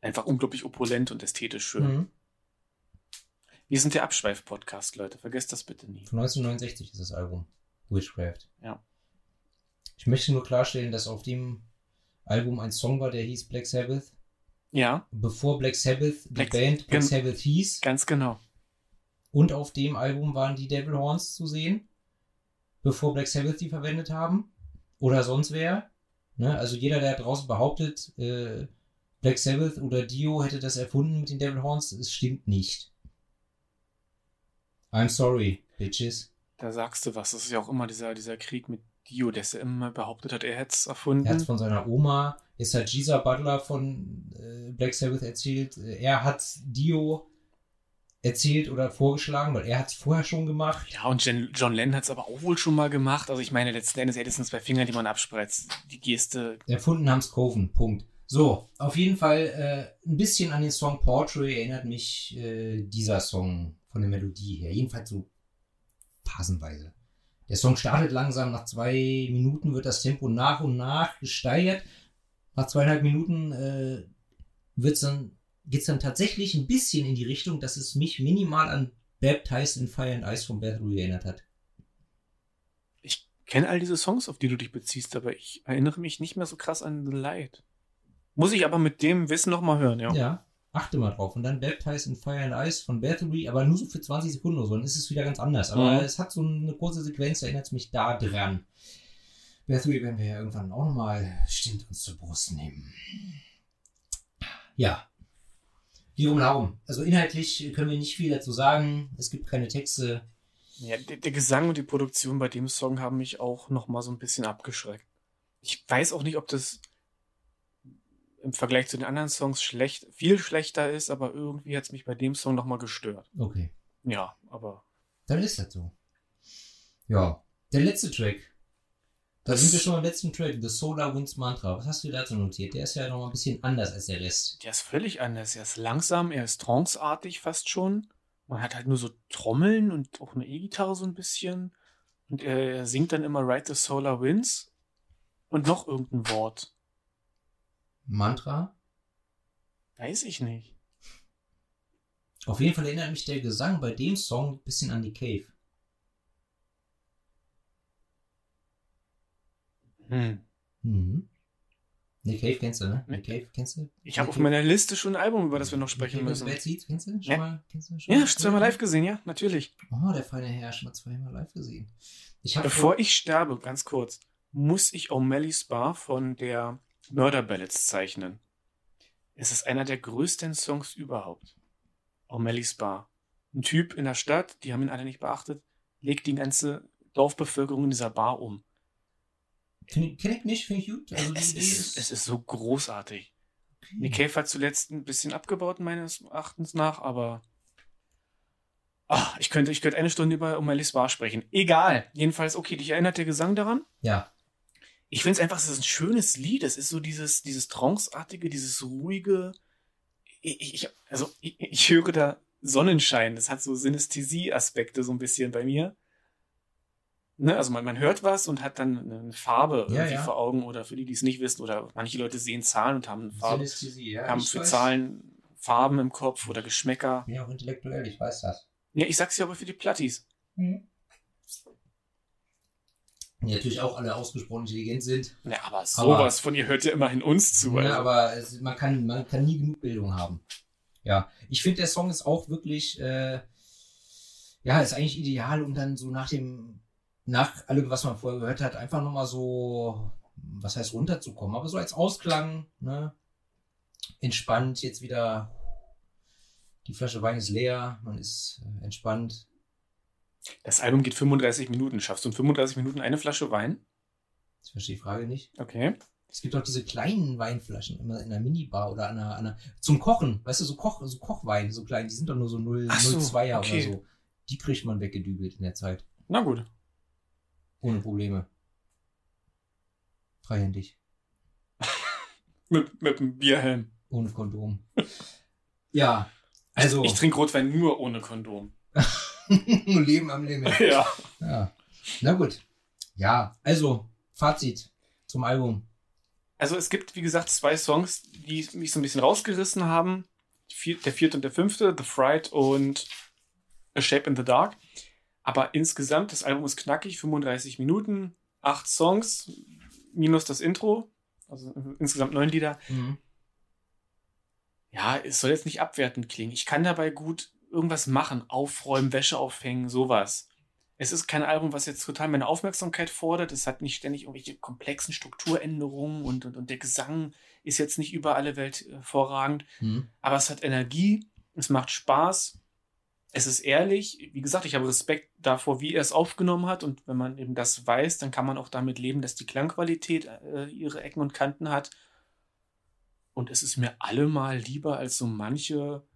Einfach unglaublich opulent und ästhetisch schön. Mhm. Wir sind der Abschweif-Podcast, Leute. Vergesst das bitte nie. Von 1969 ist das Album. Witchcraft. Ja. Ich möchte nur klarstellen, dass auf dem Album ein Song war, der hieß Black Sabbath. Ja, Bevor Black Sabbath die Black- Band Black Sabbath hieß. ganz genau. Und auf dem Album waren die Devil Horns zu sehen, bevor Black Sabbath die verwendet haben. Oder sonst wer. Ne? Also jeder, der draußen behauptet, äh, Black Sabbath oder Dio hätte das erfunden mit den Devil Horns, es stimmt nicht. I'm sorry, bitches. Da sagst du was. Das ist ja auch immer dieser, dieser Krieg mit Dio, der es ja immer behauptet hat, er hätte es erfunden. Er hat von seiner Oma, jetzt hat Gisa Butler von äh, Black Sabbath erzählt, äh, er hat Dio erzählt oder vorgeschlagen, weil er hat es vorher schon gemacht. Ja, und Jen, John Lennon hat es aber auch wohl schon mal gemacht. Also ich meine, letzten Endes hätte es zwei Finger, die man abspreizt. Die Geste. Erfunden haben's Coven. Punkt. So, auf jeden Fall äh, ein bisschen an den Song Portrait erinnert mich äh, dieser Song von der Melodie her. Jedenfalls so phasenweise. Der Song startet langsam, nach zwei Minuten wird das Tempo nach und nach gesteigert. Nach zweieinhalb Minuten äh, wird's dann, geht's dann tatsächlich ein bisschen in die Richtung, dass es mich minimal an Baptized in Fire and Ice von Bathory erinnert hat. Ich kenne all diese Songs, auf die du dich beziehst, aber ich erinnere mich nicht mehr so krass an The Light. Muss ich aber mit dem Wissen nochmal hören, ja. Ja, achte mal drauf. Und dann Baptized in Fire and Ice von Bathory, aber nur so für 20 Sekunden oder so, dann ist es wieder ganz anders. Aber Mhm. es hat so eine kurze Sequenz, erinnert es mich da dran. Bathory werden wir ja irgendwann auch nochmal stimmt uns zur Brust nehmen. Ja. Rum darum. Also inhaltlich können wir nicht viel dazu sagen. Es gibt keine Texte. Ja, der, der Gesang und die Produktion bei dem Song haben mich auch nochmal so ein bisschen abgeschreckt. Ich weiß auch nicht, ob das im Vergleich zu den anderen Songs schlecht, viel schlechter ist, aber irgendwie hat es mich bei dem Song nochmal gestört. Okay. Ja, aber Dann ist das so. Ja. Der letzte Track Da sind wir schon beim letzten Track, The Solar Winds Mantra. Was hast du dazu notiert? Der ist ja noch mal ein bisschen anders als der Rest. Der ist völlig anders. Er ist langsam, er ist tranceartig fast schon. Man hat halt nur so Trommeln und auch eine E-Gitarre so ein bisschen. Und er singt dann immer Ride the Solar Winds und noch irgendein Wort. Mantra? Weiß ich nicht. Auf jeden Fall erinnert mich der Gesang bei dem Song ein bisschen an die Cave. Hm. Mhm. Nick Cave kennst du, ne? Nick Cave kennst du? Ich habe auf meiner Liste schon ein Album, über das wir noch sprechen Nick müssen. Bad Seeds, kennst du? Schon Ja. mal, kennst du schon Ja, mal? zweimal live gesehen, ja, natürlich. Oh, der feine Herr, schon mal zweimal live gesehen. Ich Bevor ich sterbe, ganz kurz, muss ich O'Malley's Bar von der Murder Ballads zeichnen. Es ist einer der größten Songs überhaupt. O'Malley's Bar. Ein Typ in der Stadt, die haben ihn alle nicht beachtet, legt die ganze Dorfbevölkerung in dieser Bar um. Kenn kenn ich nicht, finde ich gut. Also Es Idee ist, es ist so großartig. okay. Nick Cave hat zuletzt ein bisschen abgebaut, meines Erachtens nach, aber. Ah, ich könnte, ich könnte eine Stunde über O'Malley's Bar sprechen. Egal. Jedenfalls, okay, dich erinnert der Gesang daran? Ja, Ich finde es einfach, es ist ein schönes Lied. Es ist so dieses, dieses Tranceartige, dieses ruhige. Ich, ich, also, ich, ich höre da Sonnenschein. Das hat so Synästhesie-Aspekte so ein bisschen bei mir. Ne? Also man, man hört was und hat dann eine Farbe Ja, irgendwie ja. vor Augen oder für die, die es nicht wissen oder manche Leute sehen Zahlen und haben Farben, Synästhesie, ja. haben für weiß. Zahlen Farben im Kopf oder Geschmäcker. Ja auch intellektuell, ich weiß das. Ja, ich sag's ja aber für die Plattis. Die natürlich auch alle ausgesprochen intelligent sind. Ja, aber sowas von ihr hört ja immerhin uns zu. Ja, Also. aber es, man, kann, man kann nie genug Bildung haben. Ja, ich finde, der Song ist auch wirklich, äh, ja, ist eigentlich ideal, um dann so nach dem, nach allem, was man vorher gehört hat, einfach nochmal so, was heißt runterzukommen, aber so als Ausklang, ne, entspannt, jetzt wieder, die Flasche Wein ist leer, man ist äh, entspannt. Das Album geht 35 Minuten. Schaffst du in 35 Minuten eine Flasche Wein? Ich verstehe die Frage nicht. Okay. Es gibt auch diese kleinen Weinflaschen immer in einer Minibar oder an einer, an einer zum Kochen, weißt du, so Koch, so Kochwein, so klein, die sind doch nur so 0, Ach so, 0,2er okay. oder so. Die kriegt man weggedübelt in der Zeit. Na gut. Ohne Probleme. Freihändig. (laughs) Mit, mit einem Bierhelm. Ohne Kondom. (laughs) ja. Also, Ich trinke Rotwein nur ohne Kondom. (laughs) Leben am Limit. Ja. Ja. Na gut. Ja, also, Fazit zum Album. Also es gibt, wie gesagt, zwei Songs, die mich so ein bisschen rausgerissen haben. Der vierte und der fünfte, The Fright und A Shape in the Dark. Aber insgesamt, das Album ist knackig, 35 Minuten, acht Songs, minus das Intro. Also insgesamt neun Lieder. Mhm. ja, es soll jetzt nicht abwertend klingen. Ich kann dabei gut irgendwas machen, aufräumen, Wäsche aufhängen, sowas. Es ist kein Album, was jetzt total meine Aufmerksamkeit fordert. Es hat nicht ständig irgendwelche komplexen Strukturänderungen und, und, und der Gesang ist jetzt nicht über alle Welt hervorragend. Mhm. Aber es hat Energie, es macht Spaß, es ist ehrlich. Wie gesagt, ich habe Respekt davor, wie er es aufgenommen hat. Und wenn man eben das weiß, dann kann man auch damit leben, dass die Klangqualität äh, ihre Ecken und Kanten hat. Und es ist mir allemal lieber als so manche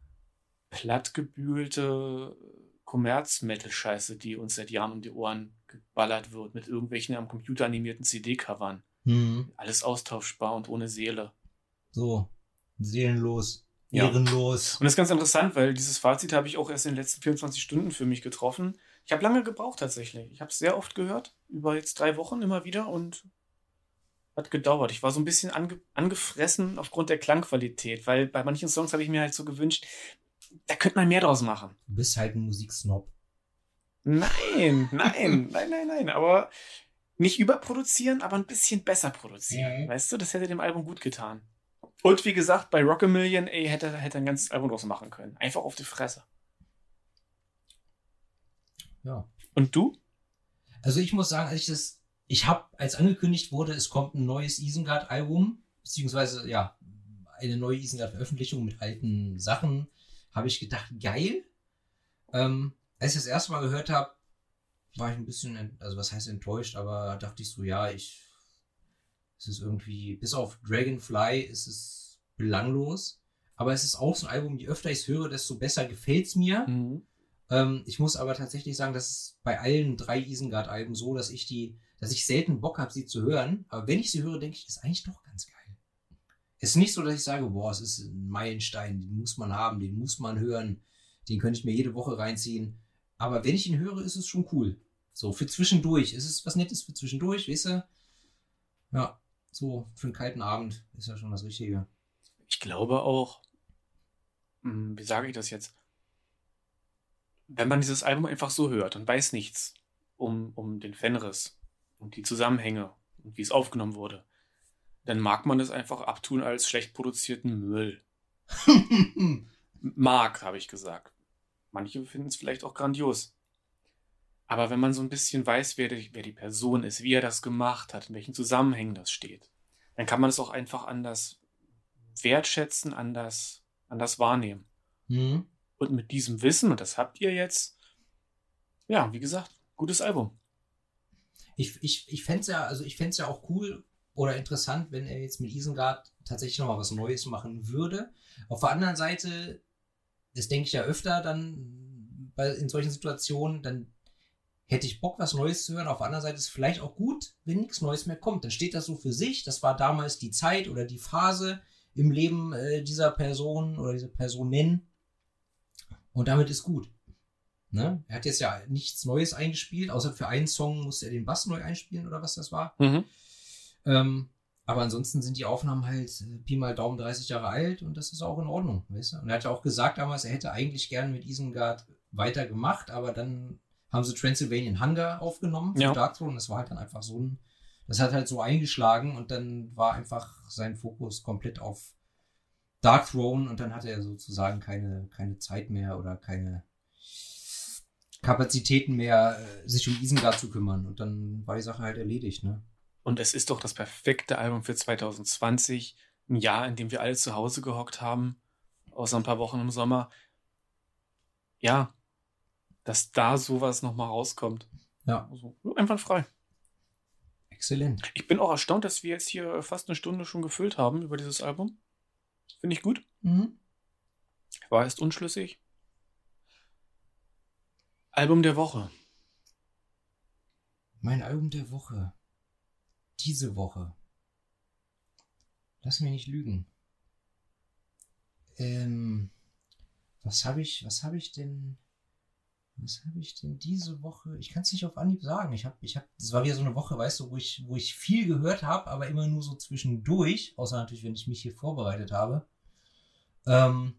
plattgebügelte Kommerz-Metal-Scheiße, die uns seit Jahren um die Ohren geballert wird, mit irgendwelchen am Computer animierten CD-Covern. Mhm. Alles austauschbar und ohne Seele. So. Seelenlos. Ja. Ehrenlos. Und das ist ganz interessant, weil dieses Fazit habe ich auch erst in den letzten 24 Stunden für mich getroffen. Ich habe lange gebraucht tatsächlich. Ich habe es sehr oft gehört, über jetzt drei Wochen immer wieder und hat gedauert. Ich war so ein bisschen ange angefressen aufgrund der Klangqualität, weil bei manchen Songs habe ich mir halt so gewünscht, da könnte man mehr draus machen. Du bist halt ein Musiksnob. Nein, (laughs) nein, nein, nein, nein, aber nicht überproduzieren, aber ein bisschen besser produzieren. Mhm. Weißt du, das hätte dem Album gut getan. Und wie gesagt, bei Rock a Million, ey, hätte er ein ganzes Album draus machen können. Einfach auf die Fresse. Ja. Und du? Also ich muss sagen, als ich das, ich habe, als angekündigt wurde, es kommt ein neues Isengard-Album, beziehungsweise ja, eine neue Isengard-Veröffentlichung mit alten Sachen, habe ich gedacht, geil. Ähm, als ich das erste Mal gehört habe, war ich ein bisschen, also was heißt enttäuscht, aber dachte ich so, ja, ich, es ist irgendwie, bis auf Dragonfly ist es belanglos, aber es ist auch so ein Album, je öfter ich es höre, desto besser gefällt's mir. Mhm. Ähm, ich muss aber tatsächlich sagen, dass es bei allen drei Isengard-Alben so, dass ich die dass ich selten Bock habe, sie zu hören. Aber wenn ich sie höre, denke ich, ist eigentlich doch ganz geil. Es ist nicht so, dass ich sage, boah, es ist ein Meilenstein, den muss man haben, den muss man hören, den könnte ich mir jede Woche reinziehen. Aber wenn ich ihn höre, ist es schon cool. So, für zwischendurch. Es ist was Nettes für zwischendurch, weißt du? Ja, so für einen kalten Abend ist ja schon das Richtige. Ich glaube auch, hm, wie sage ich das jetzt? Wenn man dieses Album einfach so hört und weiß nichts um, um den Fenris und die Zusammenhänge und wie es aufgenommen wurde, dann mag man es einfach abtun als schlecht produzierten Müll. (laughs) mag, habe ich gesagt. Manche finden es vielleicht auch grandios. Aber wenn man so ein bisschen weiß, wer die, wer die Person ist, wie er das gemacht hat, in welchen Zusammenhängen das steht, dann kann man es auch einfach anders wertschätzen, anders, anders wahrnehmen. Mhm. Und mit diesem Wissen, und das habt ihr jetzt, ja, wie gesagt, gutes Album. Ich, ich, ich fände es ja, also ich fände ja auch cool oder interessant, wenn er jetzt mit Isengard tatsächlich nochmal was Neues machen würde. Auf der anderen Seite, das denke ich ja öfter dann bei, in solchen Situationen, dann hätte ich Bock, was Neues zu hören. Auf der anderen Seite ist es vielleicht auch gut, wenn nichts Neues mehr kommt. Dann steht das so für sich. Das war damals die Zeit oder die Phase im Leben äh, dieser Person oder dieser Personen. Und damit ist gut. Ne? Er hat jetzt ja nichts Neues eingespielt, außer für einen Song musste er den Bass neu einspielen oder was das war. Mhm. Ähm, aber ansonsten sind die Aufnahmen halt äh, Pi mal Daumen 30 Jahre alt und das ist auch in Ordnung, weißt du? Und er hat ja auch gesagt damals, er hätte eigentlich gern mit Isengard weitergemacht, aber dann haben sie Transylvanian Hunger aufgenommen für Ja. Dark Throne. Das war halt dann einfach so ein, das hat halt so eingeschlagen und dann war einfach sein Fokus komplett auf Dark Throne und dann hatte er sozusagen keine, keine Zeit mehr oder keine Kapazitäten mehr, äh, sich um Isengard zu kümmern. Und dann war die Sache halt erledigt, ne? Und es ist doch das perfekte Album für 2020, ein Jahr, in dem wir alle zu Hause gehockt haben, außer ein paar Wochen im Sommer. Ja, dass da sowas nochmal rauskommt. Ja, Also, einwandfrei. exzellent. Ich bin auch erstaunt, dass wir jetzt hier fast eine Stunde schon gefüllt haben über dieses Album. Finde ich gut. Mhm. War erst unschlüssig. Album der Woche. Mein Album der Woche. Diese Woche. Lass mich nicht lügen. Ähm, was habe ich, was habe ich denn, was habe ich denn diese Woche? Ich kann es nicht auf Anhieb sagen. Ich habe, ich habe, das war wieder so eine Woche, weißt du, wo ich, wo ich viel gehört habe, aber immer nur so zwischendurch, außer natürlich, wenn ich mich hier vorbereitet habe. Ähm,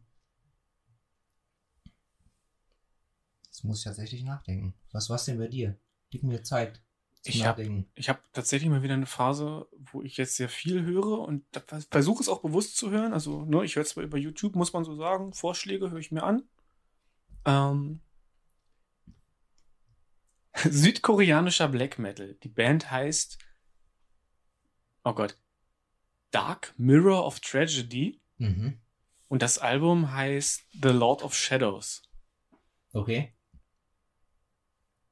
jetzt muss ich tatsächlich nachdenken. Was war's denn bei dir? Gib mir Zeit. Ich hab- Nachdenken. Ich habe tatsächlich mal wieder eine Phase, wo ich jetzt sehr viel höre und versuche es auch bewusst zu hören. Also, ne, ich höre zwar über YouTube, muss man so sagen, Vorschläge höre ich mir an. Ähm, südkoreanischer Black Metal. Die Band heißt, oh Gott, Dark Mirror of Tragedy Mhm. und das Album heißt The Lord of Shadows. Okay.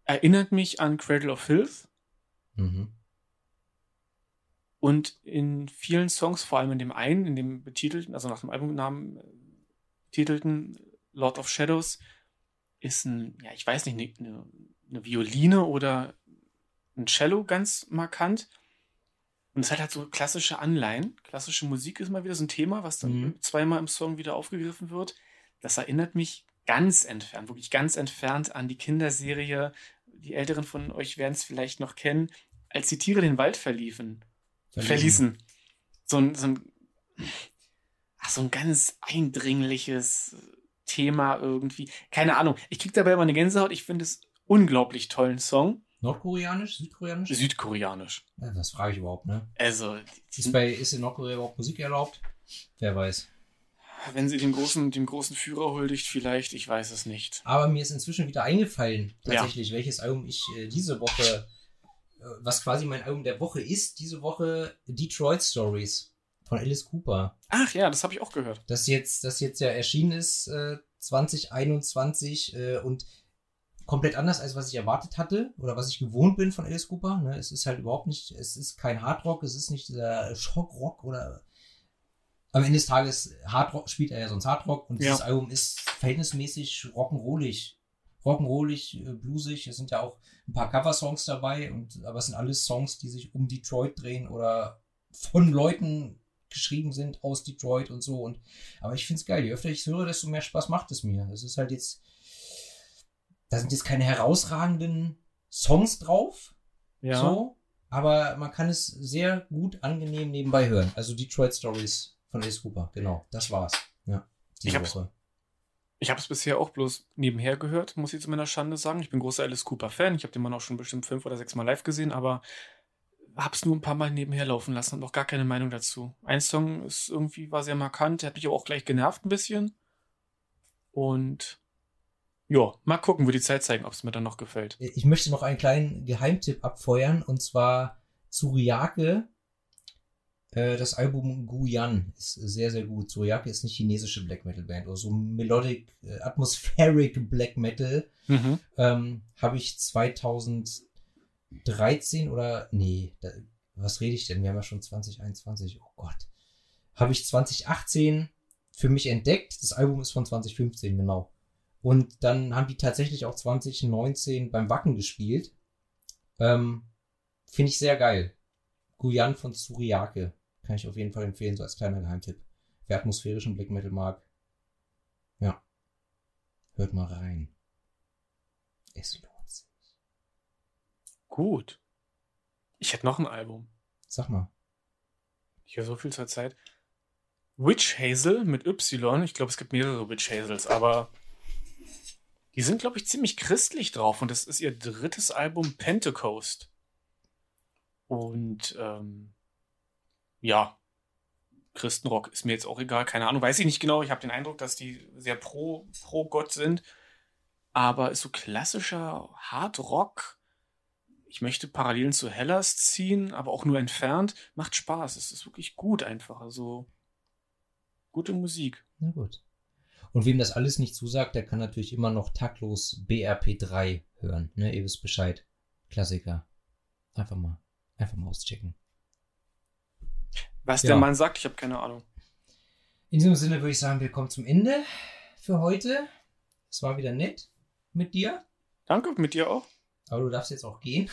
Erinnert mich an Cradle of Filth Mhm. Und in vielen Songs, vor allem in dem einen, in dem betitelten, also nach dem Albumnamen äh, betitelten Lord of Shadows, ist ein, ja, ich weiß nicht, eine, eine, eine Violine oder ein Cello ganz markant. Und es hat halt so klassische Anleihen. Klassische Musik ist mal wieder so ein Thema, was dann Mhm. zweimal im Song wieder aufgegriffen wird. Das erinnert mich ganz entfernt, wirklich ganz entfernt an die Kinderserie. Die Älteren von euch werden es vielleicht noch kennen, als die Tiere den Wald verliefen verließen. So ein, so ein, ach, so ein ganz eindringliches Thema irgendwie. Keine Ahnung. Ich krieg dabei immer eine Gänsehaut. Ich finde es unglaublich tollen Song. Nordkoreanisch? Südkoreanisch? Südkoreanisch. ja, das frage ich überhaupt, ne? Also, Ist, bei, ist in Nordkorea überhaupt Musik erlaubt? Wer weiß. wenn sie den großen, dem großen Führer huldigt, vielleicht, ich weiß es nicht. Aber mir ist inzwischen wieder eingefallen, Ja. tatsächlich, welches Album ich äh, diese Woche, äh, was quasi mein Album der Woche ist, diese Woche Detroit Stories von Alice Cooper. Ach ja, das habe ich auch gehört. Das jetzt, das jetzt ja erschienen ist, äh, 2021 äh, und komplett anders, als was ich erwartet hatte oder was ich gewohnt bin von Alice Cooper. Ne? Es ist halt überhaupt nicht, es ist kein Hardrock, es ist nicht dieser Schockrock oder am Ende des Tages Hardrock spielt er ja sonst Hardrock und Ja. dieses Album ist verhältnismäßig rock'n'rollig. rock'n'rollig, äh, bluesig. Es sind ja auch ein paar Cover-Songs dabei, und, aber es sind alles Songs, die sich um Detroit drehen oder von Leuten geschrieben sind aus Detroit und so. Und, aber ich finde es geil. Je öfter ich es höre, desto mehr Spaß macht es mir. Es ist halt jetzt, da sind jetzt keine herausragenden Songs drauf. Ja. So, aber man kann es sehr gut angenehm nebenbei hören. Also Detroit Stories von Ace Cooper, genau. Das war's. Ja. Ich hab's- Ich habe es bisher auch bloß nebenher gehört, muss ich zu meiner Schande sagen. Ich bin großer Alice Cooper-Fan. Ich habe den Mann auch schon bestimmt fünf oder sechs Mal live gesehen, aber habe es nur ein paar Mal nebenher laufen lassen und noch gar keine Meinung dazu. Ein Song ist irgendwie war sehr markant, der hat mich aber auch gleich genervt ein bisschen. Und ja, mal gucken, wird die Zeit zeigen, ob es mir dann noch gefällt. Ich möchte noch einen kleinen Geheimtipp abfeuern und zwar Tsuriake. Äh, Das Album Guyan ist sehr, sehr gut. Tsuriake ist eine chinesische Black Metal Band oder so Melodic, äh, Atmospheric Black Metal. Mhm. ähm, habe ich 2013 oder nee, da, was rede ich denn? Wir haben ja schon 2021. Oh Gott. Habe ich 2018 für mich entdeckt. Das Album ist von 2015, genau. Und dann haben die tatsächlich auch 2019 beim Wacken gespielt. Ähm, Finde ich sehr geil. Guyan von Tsuriake. Kann ich auf jeden Fall empfehlen, so als kleiner Geheimtipp. Wer atmosphärischen Black Metal mag. Ja. Hört mal rein. Es lohnt. Gut. Ich hätte noch ein Album. Sag mal. Ich höre so viel zur Zeit. Witch Hazel mit Y. Ich glaube, es gibt mehrere Witch Hazels, aber die sind, glaube ich, ziemlich christlich drauf und das ist ihr drittes Album Pentecost. Und ähm, ja, Christenrock ist mir jetzt auch egal, keine Ahnung, weiß ich nicht genau. Ich habe den Eindruck, dass die sehr pro, pro Gott sind, aber ist so klassischer Hard Rock. Ich möchte Parallelen zu Hellas ziehen, aber auch nur entfernt. Macht Spaß. Es ist wirklich gut einfach. Also gute Musik. Na gut. Und wem das alles nicht zusagt, der kann natürlich immer noch taktlos BRP3 hören. Ne, ihr wisst Bescheid. Klassiker. Einfach mal, einfach mal auschecken. Was Ja. der Mann sagt, ich habe keine Ahnung. In diesem Sinne würde ich sagen, wir kommen zum Ende für heute. Es war wieder nett mit dir, Danke, mit dir auch. Aber du darfst jetzt auch gehen.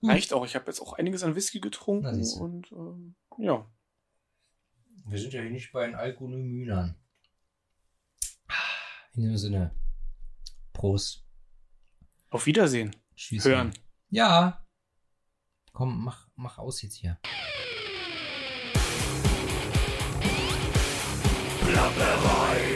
Hm. Reicht auch. Ich habe jetzt auch einiges an Whisky getrunken und ähm, ja. Wir sind ja hier nicht bei den Alkonomynern. In diesem Sinne. Prost. Auf Wiedersehen. Tschüss. Hören. Ja. Komm, mach, mach aus jetzt hier. Plapperei.